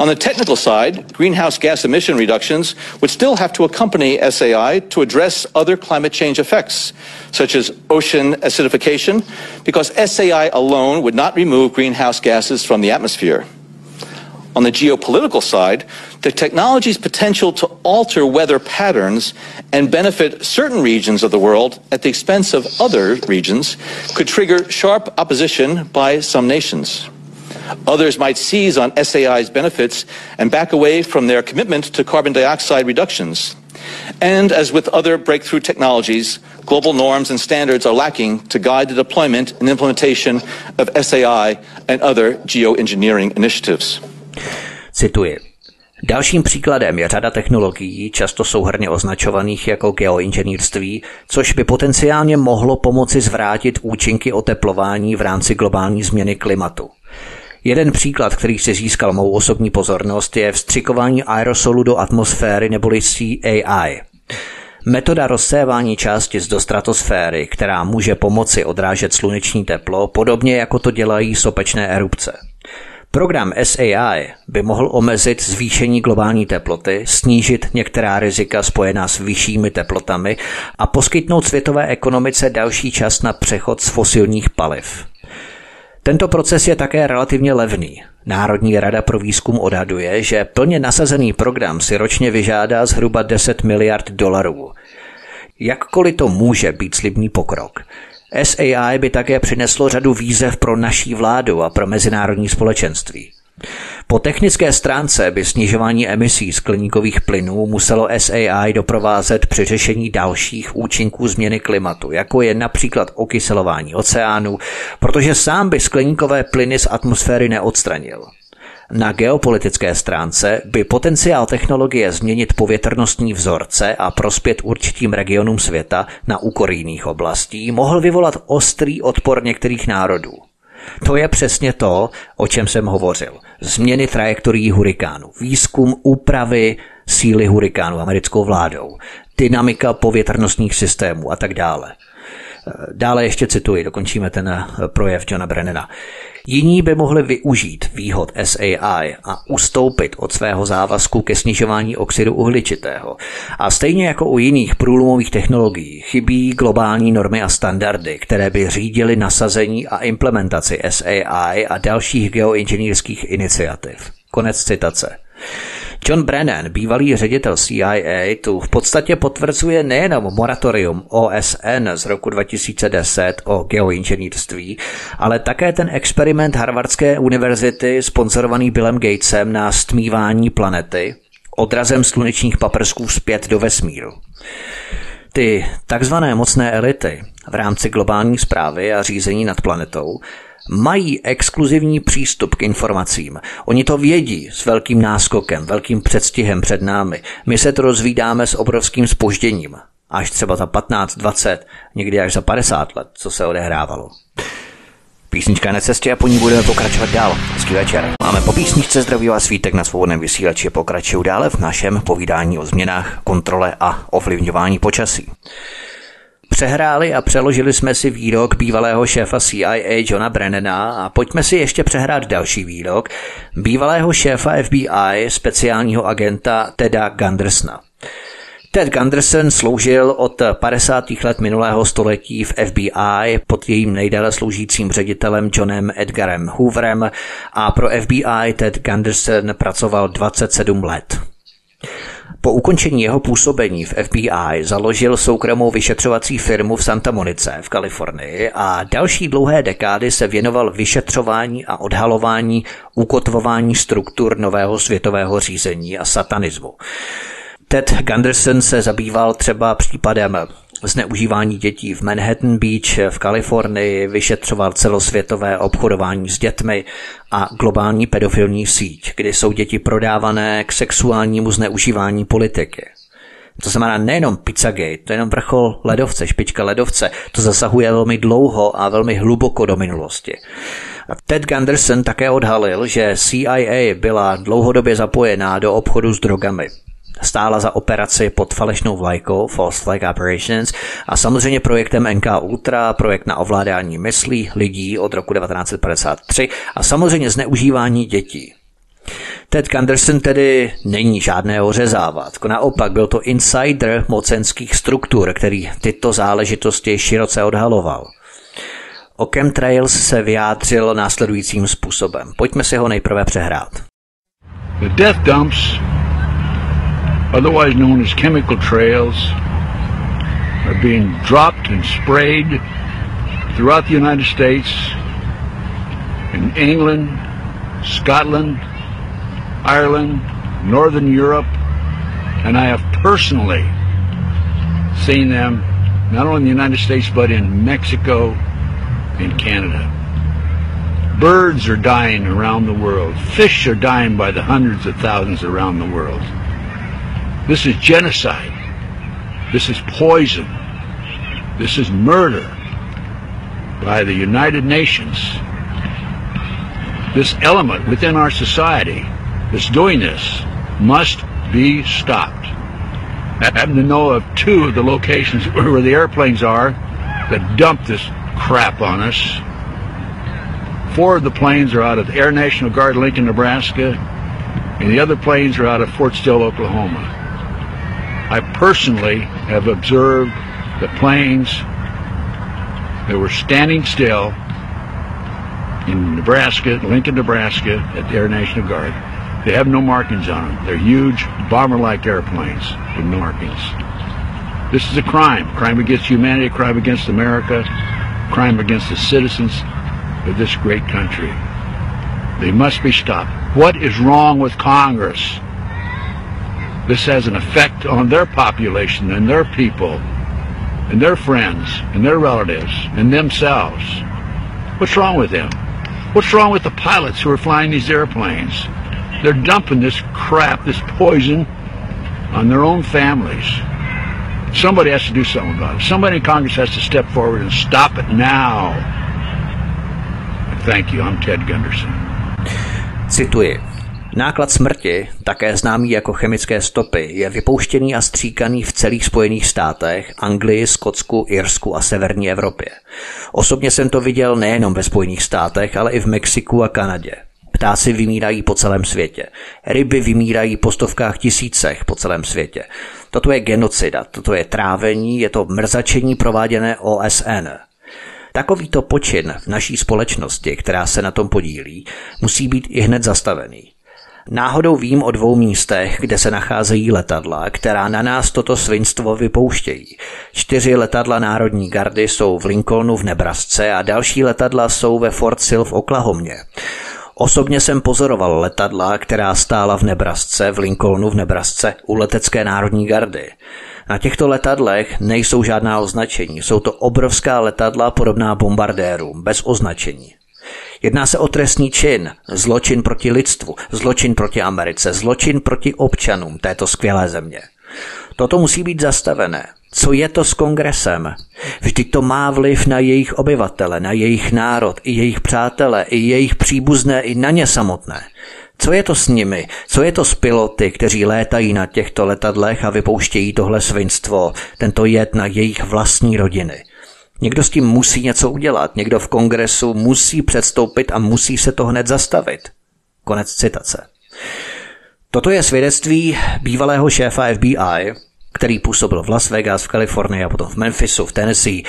On the technical side, greenhouse gas emission reductions would still have to accompany SAI to address other climate change effects, such as ocean acidification, because SAI alone would not remove greenhouse gases from the atmosphere. On the geopolitical side, the technology's potential to alter weather patterns and benefit certain regions of the world at the expense of other regions could trigger sharp opposition by some nations. Others might seize on SAI's benefits and back away from their commitment to carbon dioxide reductions. And as with other breakthrough technologies, global norms and standards are lacking to guide the deployment and implementation of SAI and other geoengineering initiatives. Cituji. Dalším příkladem je řada technologií, často souhrně označovaných jako geoinženýrství, což by potenciálně mohlo pomoci zvrátit účinky oteplování v rámci globální změny klimatu. Jeden příklad, který si získal mou osobní pozornost, je vstřikování aerosolu do atmosféry neboli CAI. Metoda rozsévání částic do stratosféry, která může pomoci odrážet sluneční teplo, podobně jako to dělají sopečné erupce. Program SAI by mohl omezit zvýšení globální teploty, snížit některá rizika spojená s vyššími teplotami a poskytnout světové ekonomice další čas na přechod z fosilních paliv. Tento proces je také relativně levný. Národní rada pro výzkum odhaduje, že plně nasazený program si ročně vyžádá zhruba 10 miliard dolarů. Jakkoliv to může být slibný pokrok, SAI by také přineslo řadu výzev pro naší vládu a pro mezinárodní společenství. Po technické stránce by snižování emisí skleníkových plynů muselo SAI doprovázet při řešení dalších účinků změny klimatu, jako je například okyselování oceánů, protože sám by skleníkové plyny z atmosféry neodstranil. Na geopolitické stránce by potenciál technologie změnit povětrnostní vzorce a prospět určitým regionům světa na úkor jiných oblastí mohl vyvolat ostrý odpor některých národů. To je přesně to, o čem jsem hovořil. Změny trajektorií hurikánu, výzkum úpravy síly hurikánu americkou vládou, dynamika povětrnostních systémů a tak dále. Dále ještě cituji, dokončíme ten projev Johna Brennana. Jiní by mohli využít výhod SAI a ustoupit od svého závazku ke snižování oxidu uhličitého. A stejně jako u jiných průlomových technologií chybí globální normy a standardy, které by řídily nasazení a implementaci SAI a dalších geoinženýrských iniciativ. Konec citace. John Brennan, bývalý ředitel CIA, tu v podstatě potvrzuje nejenom moratorium OSN z roku 2010 o geoinženýrství, ale také ten experiment Harvardské univerzity sponzorovaný Billem Gatesem na stmívání planety odrazem slunečních paprsků zpět do vesmíru. Ty takzvané mocné elity v rámci globální zprávy a řízení nad planetou mají exkluzivní přístup k informacím. Oni to vědí s velkým náskokem, velkým předstihem před námi. My se to rozvídáme s obrovským spožděním. Až třeba za 15, 20, někdy až za 50 let, co se odehrávalo. Písnička na cestě a po ní budeme pokračovat dál. Hezký večer. Máme po písničce zdraví a svítek na svobodném vysílači. Pokračuju dále v našem povídání o změnách, kontrole a ovlivňování počasí. Přehráli a přeložili jsme si výrok bývalého šéfa CIA Johna Brennana a pojďme si ještě přehrát další výrok bývalého šéfa FBI speciálního agenta Teda Gundersona. Ted Gunderson sloužil od 50. let minulého století v FBI pod jejím nejdéle sloužícím ředitelem Johnem Edgarem Hooverem a pro FBI Ted Gunderson pracoval 27 let. Po ukončení jeho působení v FBI založil soukromou vyšetřovací firmu v Santa Monice v Kalifornii a další dlouhé dekády se věnoval vyšetřování a odhalování ukotvování struktur nového světového řízení a satanismu. Ted Gunderson se zabýval třeba případem zneužívání dětí v Manhattan Beach v Kalifornii, vyšetřoval celosvětové obchodování s dětmi a globální pedofilní síť, kdy jsou děti prodávané k sexuálnímu zneužívání politiky. To znamená nejenom Pizzagate, to je jenom vrchol ledovce, špička ledovce, to zasahuje velmi dlouho a velmi hluboko do minulosti. Ted Gunderson také odhalil, že CIA byla dlouhodobě zapojená do obchodu s drogami stála za operaci pod falešnou vlajkou False Flag Operations a samozřejmě projektem NK Ultra, projekt na ovládání myslí lidí od roku 1953 a samozřejmě zneužívání dětí. Ted Gunderson tedy není žádné ořezávat. Naopak byl to insider mocenských struktur, který tyto záležitosti široce odhaloval. O chemtrails se vyjádřil následujícím způsobem. Pojďme si ho nejprve přehrát. The death dumps otherwise known as chemical trails, are being dropped and sprayed throughout the United States, in England, Scotland, Ireland, Northern Europe, and I have personally seen them not only in the United States but in Mexico and Canada. Birds are dying around the world. Fish are dying by the hundreds of thousands around the world. This is genocide. This is poison. This is murder by the United Nations. This element within our society that's doing this must be stopped. I happen to know of two of the locations where the airplanes are that dump this crap on us. Four of the planes are out of Air National Guard, Lincoln, Nebraska, and the other planes are out of Fort Still, Oklahoma. Personally have observed the planes that were standing still in Nebraska, Lincoln, Nebraska, at the Air National Guard. They have no markings on them. They're huge bomber-like airplanes with no markings. This is a crime. Crime against humanity, crime against America, crime against the citizens of this great country. They must be stopped. What is wrong with Congress? This has an effect on their population and their people and their friends and their relatives and themselves. What's wrong with them? What's wrong with the pilots who are flying these airplanes? They're dumping this crap, this poison on their own families. Somebody has to do something about it. Somebody in Congress has to step forward and stop it now. Thank you, I'm Ted Gunderson. Cituji. Náklad smrti, také známý jako chemické stopy, je vypouštěný a stříkaný v celých Spojených státech, Anglii, Skotsku, Irsku a severní Evropě. Osobně jsem to viděl nejenom ve Spojených státech, ale i v Mexiku a Kanadě. Ptáci vymírají po celém světě. Ryby vymírají po stovkách tisícech po celém světě. Toto je genocida, toto je trávení, je to mrzačení prováděné OSN. Takovýto počin v naší společnosti, která se na tom podílí, musí být i hned zastavený. Náhodou vím o dvou místech, kde se nacházejí letadla, která na nás toto svinstvo vypouštějí. Čtyři letadla Národní gardy jsou v Lincolnu v Nebrasce a další letadla jsou ve Fort Sill v Oklahomě. Osobně jsem pozoroval letadla, která stála v Nebrasce, v Lincolnu v Nebrasce, u letecké národní gardy. Na těchto letadlech nejsou žádná označení, jsou to obrovská letadla podobná bombardérům, bez označení. Jedná se o trestný čin, zločin proti lidstvu, zločin proti Americe, zločin proti občanům této skvělé země. Toto musí být zastavené. Co je to s kongresem? Vždyť to má vliv na jejich obyvatele, na jejich národ, i jejich přátele, i jejich příbuzné, i na ně samotné. Co je to s nimi? Co je to s piloty, kteří létají na těchto letadlech a vypouštějí tohle svinstvo, tento jed na jejich vlastní rodiny? Někdo s tím musí něco udělat, někdo v kongresu musí předstoupit a musí se to hned zastavit. Konec citace. Toto je svědectví bývalého šéfa FBI, který působil v Las Vegas, v Kalifornii a potom v Memphisu, v Tennessee,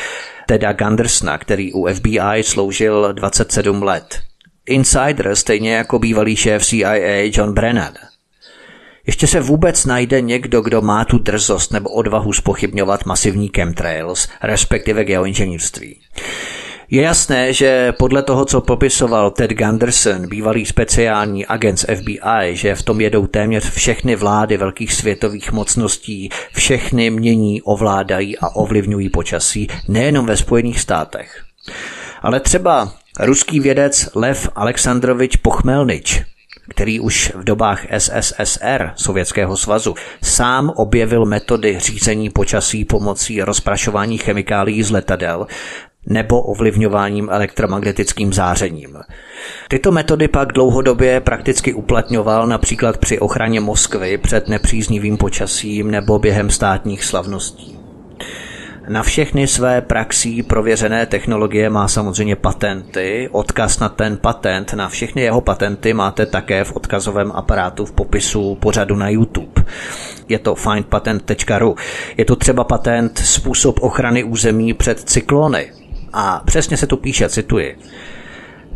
Teda Gundersna, který u FBI sloužil 27 let. Insider, stejně jako bývalý šéf CIA John Brennan. Ještě se vůbec najde někdo, kdo má tu drzost nebo odvahu spochybňovat masivní chemtrails, respektive geoinženýrství. Je jasné, že podle toho, co popisoval Ted Gunderson, bývalý speciální agent z FBI, že v tom jedou téměř všechny vlády velkých světových mocností, všechny mění, ovládají a ovlivňují počasí, nejenom ve Spojených státech. Ale třeba ruský vědec Lev Aleksandrovič Pochmelnič, který už v dobách SSSR, Sovětského svazu, sám objevil metody řízení počasí pomocí rozprašování chemikálií z letadel, nebo ovlivňováním elektromagnetickým zářením. Tyto metody pak dlouhodobě prakticky uplatňoval například při ochraně Moskvy před nepříznivým počasím nebo během státních slavností. Na všechny své praxí prověřené technologie má samozřejmě patenty. Odkaz na ten patent, na všechny jeho patenty máte také v odkazovém aparátu v popisu pořadu na YouTube. Je to findpatent.ru. Je to třeba patent způsob ochrany území před cyklony, a přesně se tu píše, cituji.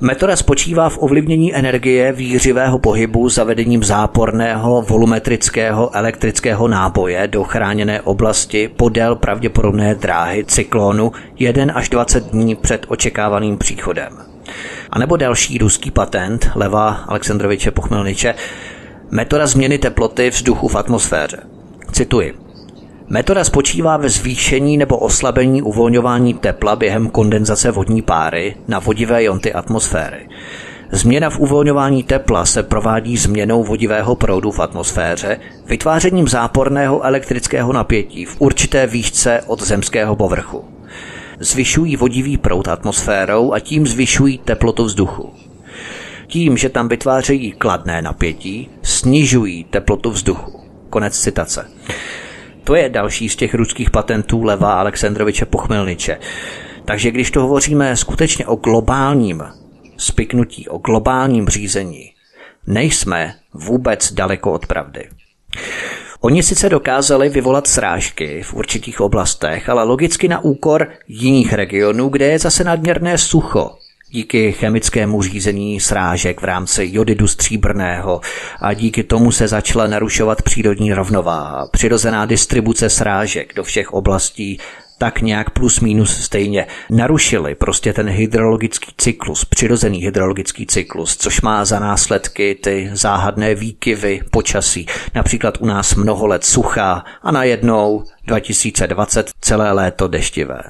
Metoda spočívá v ovlivnění energie výřivého pohybu zavedením záporného volumetrického elektrického náboje do chráněné oblasti podél pravděpodobné dráhy cyklonu 1 až 20 dní před očekávaným příchodem. A nebo další ruský patent Leva Aleksandroviče Pochmelniče, metoda změny teploty vzduchu v atmosféře. Cituji. Metoda spočívá ve zvýšení nebo oslabení uvolňování tepla během kondenzace vodní páry na vodivé jonty atmosféry. Změna v uvolňování tepla se provádí změnou vodivého proudu v atmosféře, vytvářením záporného elektrického napětí v určité výšce od zemského povrchu. Zvyšují vodivý proud atmosférou a tím zvyšují teplotu vzduchu. Tím, že tam vytvářejí kladné napětí, snižují teplotu vzduchu. Konec citace. To je další z těch ruských patentů Leva Aleksandroviče Pochmelniče. Takže když to hovoříme skutečně o globálním spiknutí, o globálním řízení, nejsme vůbec daleko od pravdy. Oni sice dokázali vyvolat srážky v určitých oblastech, ale logicky na úkor jiných regionů, kde je zase nadměrné sucho, díky chemickému řízení srážek v rámci jodidu stříbrného a díky tomu se začala narušovat přírodní rovnováha, přirozená distribuce srážek do všech oblastí tak nějak plus minus stejně narušili prostě ten hydrologický cyklus, přirozený hydrologický cyklus, což má za následky ty záhadné výkyvy počasí. Například u nás mnoho let suchá a najednou 2020 celé léto deštivé.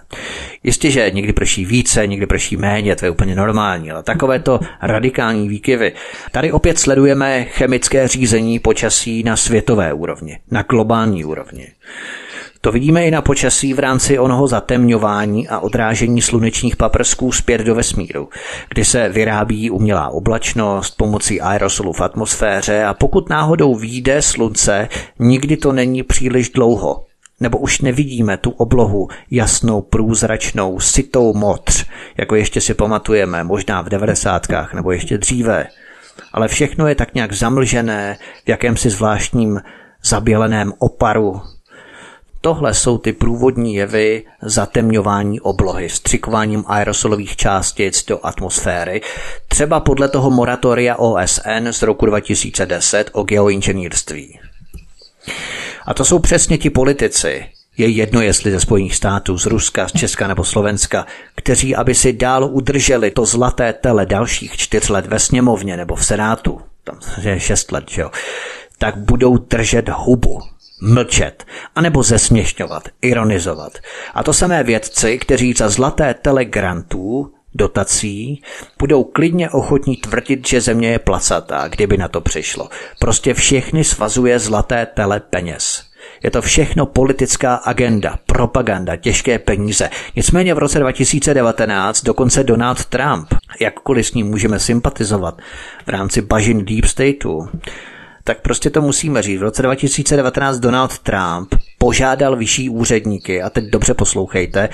Jistě, že někdy prší více, někdy prší méně, to je úplně normální, ale takovéto radikální výkyvy. Tady opět sledujeme chemické řízení počasí na světové úrovni, na globální úrovni. To vidíme i na počasí v rámci onoho zatemňování a odrážení slunečních paprsků zpět do vesmíru, kdy se vyrábí umělá oblačnost pomocí aerosolu v atmosféře a pokud náhodou výjde slunce, nikdy to není příliš dlouho, nebo už nevidíme tu oblohu jasnou, průzračnou, sitou modř, jako ještě si pamatujeme, možná v devadesátkách nebo ještě dříve. Ale všechno je tak nějak zamlžené v jakémsi zvláštním zaběleném oparu. Tohle jsou ty průvodní jevy zatemňování oblohy, střikováním aerosolových částic do atmosféry, třeba podle toho moratoria OSN z roku 2010 o geoinženýrství. A to jsou přesně ti politici, je jedno, jestli ze Spojených států, z Ruska, z Česka nebo Slovenska, kteří, aby si dál udrželi to zlaté tele dalších čtyř let ve sněmovně nebo v senátu, tam je šest let, že jo, tak budou držet hubu, mlčet, anebo zesměšňovat, ironizovat. A to samé vědci, kteří za zlaté tele grantů dotací, budou klidně ochotní tvrdit, že země je placatá, kdyby na to přišlo. Prostě všechny svazuje zlaté tele peněz. Je to všechno politická agenda, propaganda, těžké peníze. Nicméně v roce 2019 dokonce Donald Trump, jakkoliv s ním můžeme sympatizovat v rámci bažin Deep Stateu, tak prostě to musíme říct. V roce 2019 Donald Trump požádal vyšší úředníky, a teď dobře poslouchejte,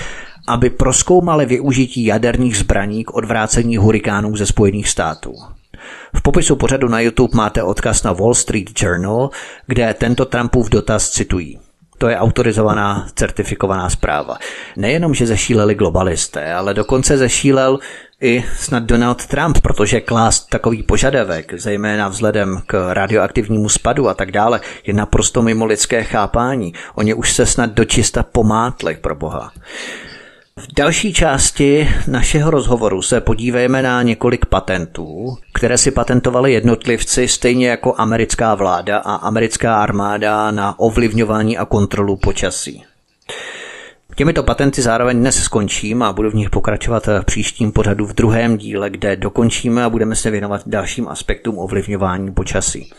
aby proskoumali využití jaderných zbraní k odvrácení hurikánů ze Spojených států. V popisu pořadu na YouTube máte odkaz na Wall Street Journal, kde tento Trumpův dotaz citují. To je autorizovaná, certifikovaná zpráva. Nejenom, že zešíleli globalisté, ale dokonce zešílel i snad Donald Trump, protože klást takový požadavek, zejména vzhledem k radioaktivnímu spadu a tak dále, je naprosto mimo lidské chápání. Oni už se snad dočista pomátli, pro boha. V další části našeho rozhovoru se podívejme na několik patentů, které si patentovali jednotlivci stejně jako americká vláda a americká armáda na ovlivňování a kontrolu počasí. Těmito patenty zároveň dnes skončím a budu v nich pokračovat v příštím pořadu v druhém díle, kde dokončíme a budeme se věnovat dalším aspektům ovlivňování počasí.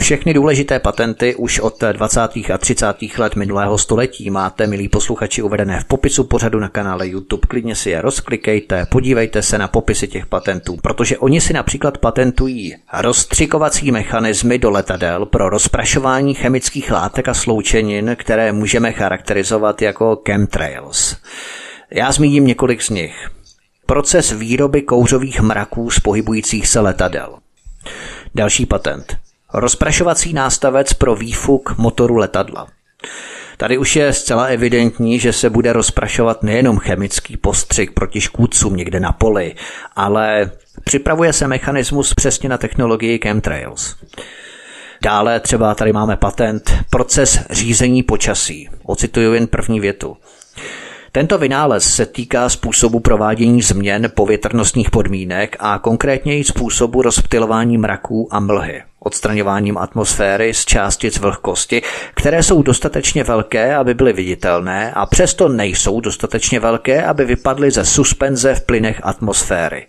Všechny důležité patenty už od 20. a 30. let minulého století máte, milí posluchači, uvedené v popisu pořadu na kanále YouTube. Klidně si je rozklikejte, podívejte se na popisy těch patentů, protože oni si například patentují rozstřikovací mechanismy do letadel pro rozprašování chemických látek a sloučenin, které můžeme charakterizovat jako chemtrails. Já zmíním několik z nich. Proces výroby kouřových mraků z pohybujících se letadel. Další patent. Rozprašovací nástavec pro výfuk motoru letadla. Tady už je zcela evidentní, že se bude rozprašovat nejenom chemický postřik proti škůdcům někde na poli, ale připravuje se mechanismus přesně na technologii chemtrails. Dále třeba tady máme patent proces řízení počasí. Ocituju jen první větu. Tento vynález se týká způsobu provádění změn povětrnostních podmínek a konkrétně i způsobu rozptilování mraků a mlhy odstraňováním atmosféry z částic vlhkosti, které jsou dostatečně velké, aby byly viditelné a přesto nejsou dostatečně velké, aby vypadly ze suspenze v plynech atmosféry.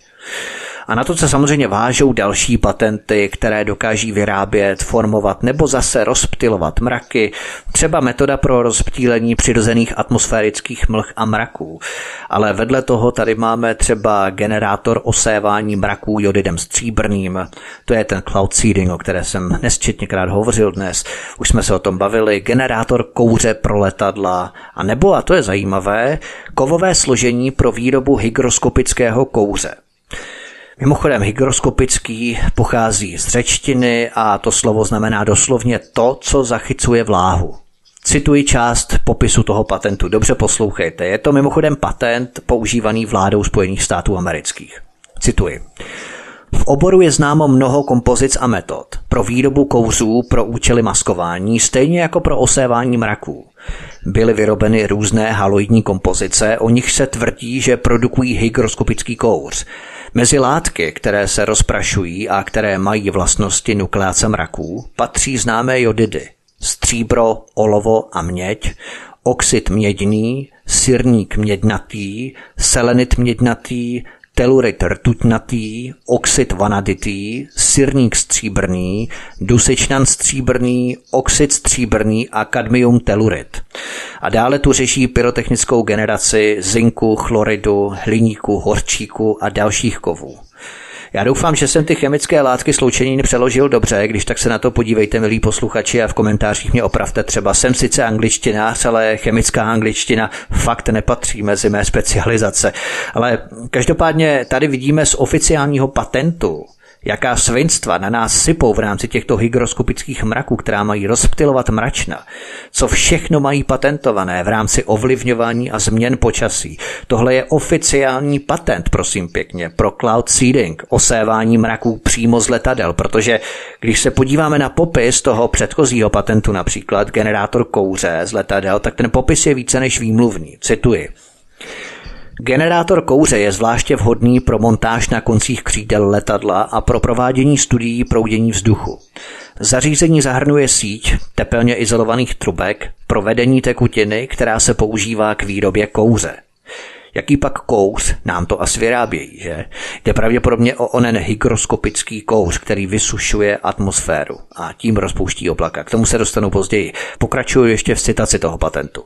A na to se samozřejmě vážou další patenty, které dokáží vyrábět, formovat nebo zase rozptilovat mraky, třeba metoda pro rozptýlení přirozených atmosférických mlh a mraků. Ale vedle toho tady máme třeba generátor osévání mraků jodidem stříbrným. To je ten cloud seeding, o které jsem nesčetněkrát hovořil dnes. Už jsme se o tom bavili. Generátor kouře pro letadla. A nebo, a to je zajímavé, kovové složení pro výrobu hygroskopického kouře. Mimochodem, hygroskopický pochází z řečtiny a to slovo znamená doslovně to, co zachycuje vláhu. Cituji část popisu toho patentu. Dobře poslouchejte. Je to mimochodem patent používaný vládou Spojených států amerických. Cituji. V oboru je známo mnoho kompozic a metod pro výrobu kouřů pro účely maskování, stejně jako pro osévání mraků. Byly vyrobeny různé haloidní kompozice, o nich se tvrdí, že produkují hygroskopický kouř. Mezi látky, které se rozprašují a které mají vlastnosti nukleáce mraků, patří známé jodidy, stříbro, olovo a měď, oxid mědný, sirník mědnatý, selenit mědnatý, telurit rtuťnatý, oxid vanaditý, sirník stříbrný, dusičnan stříbrný, oxid stříbrný a kadmium telurit. A dále tu řeší pyrotechnickou generaci zinku, chloridu, hliníku, horčíku a dalších kovů. Já doufám, že jsem ty chemické látky sloučeniny přeložil dobře, když tak se na to podívejte, milí posluchači, a v komentářích mě opravte třeba. Jsem sice angličtinář, ale chemická angličtina fakt nepatří mezi mé specializace. Ale každopádně tady vidíme z oficiálního patentu, jaká svinstva na nás sypou v rámci těchto hygroskopických mraků, která mají rozptilovat mračna, co všechno mají patentované v rámci ovlivňování a změn počasí. Tohle je oficiální patent, prosím pěkně, pro cloud seeding, osévání mraků přímo z letadel, protože když se podíváme na popis toho předchozího patentu, například generátor kouře z letadel, tak ten popis je více než výmluvný. Cituji. Generátor kouře je zvláště vhodný pro montáž na koncích křídel letadla a pro provádění studií proudění vzduchu. Zařízení zahrnuje síť tepelně izolovaných trubek pro vedení tekutiny, která se používá k výrobě kouře. Jaký pak kouř nám to asi vyrábějí, že? Jde pravděpodobně o onen hygroskopický kouř, který vysušuje atmosféru a tím rozpouští oblaka. K tomu se dostanu později. Pokračuju ještě v citaci toho patentu.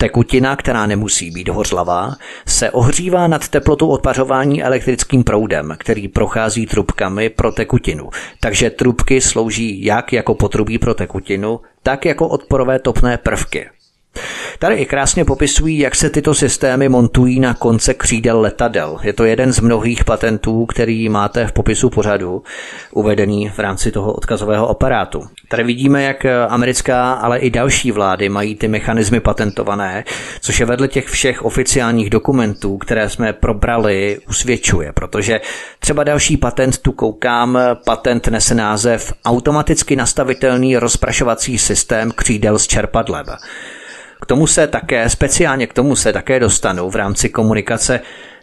Tekutina, která nemusí být hořlavá, se ohřívá nad teplotu odpařování elektrickým proudem, který prochází trubkami pro tekutinu. Takže trubky slouží jak jako potrubí pro tekutinu, tak jako odporové topné prvky. Tady i krásně popisují, jak se tyto systémy montují na konce křídel letadel. Je to jeden z mnohých patentů, který máte v popisu pořadu, uvedený v rámci toho odkazového aparátu. Tady vidíme, jak americká, ale i další vlády mají ty mechanismy patentované, což je vedle těch všech oficiálních dokumentů, které jsme probrali, usvědčuje, protože třeba další patent tu koukám, patent nese název automaticky nastavitelný rozprašovací systém křídel s čerpadlem. K tomu se také, speciálně k tomu se také dostanu v rámci komunikace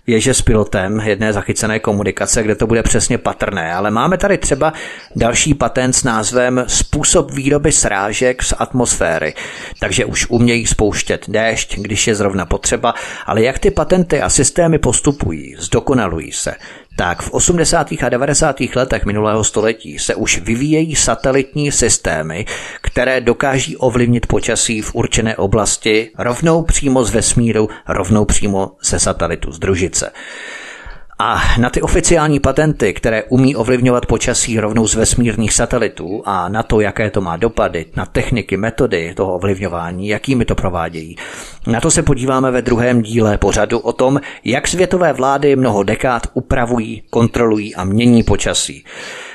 věže s pilotem jedné zachycené komunikace, kde to bude přesně patrné. Ale máme tady třeba další patent s názvem Způsob výroby srážek z atmosféry. Takže už umějí spouštět déšť, když je zrovna potřeba, ale jak ty patenty a systémy postupují, zdokonalují se, tak v 80. a 90. letech minulého století se už vyvíjejí satelitní systémy, které dokáží ovlivnit počasí v určené oblasti rovnou přímo z vesmíru, rovnou přímo ze satelitu z družice. A na ty oficiální patenty, které umí ovlivňovat počasí rovnou z vesmírných satelitů a na to, jaké to má dopady, na techniky, metody toho ovlivňování, jakými to provádějí, na to se podíváme ve druhém díle pořadu o tom, jak světové vlády mnoho dekád upravují, kontrolují a mění počasí.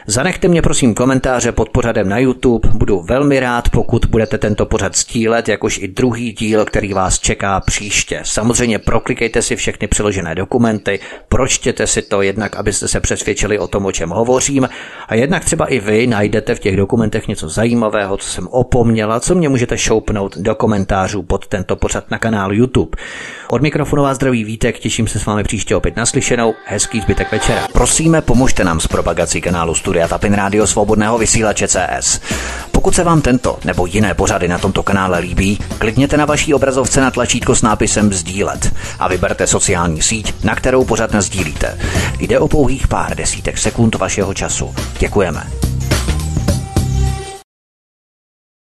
Zanechte mě prosím komentáře pod pořadem na YouTube, budu velmi rád, pokud budete tento pořad stílet, jakož i druhý díl, který vás čeká příště. Samozřejmě proklikejte si všechny přiložené dokumenty, pročtěte si to jednak, abyste se přesvědčili o tom, o čem hovořím, a jednak třeba i vy najdete v těch dokumentech něco zajímavého, co jsem opomněla, co mě můžete šoupnout do komentářů pod tento pořad na kanálu YouTube. Od mikrofonu vás zdraví Vítek, těším se s vámi příště opět naslyšenou, hezký zbytek večera. Prosíme, pomožte nám s propagací kanálu Studia Tapin Rádio Svobodného vysílače CS. Pokud se vám tento nebo jiné pořady na tomto kanále líbí, klikněte na vaší obrazovce na tlačítko s nápisem Sdílet a vyberte sociální síť, na kterou pořad sdílíte. Jde o pouhých pár desítek sekund vašeho času. Děkujeme.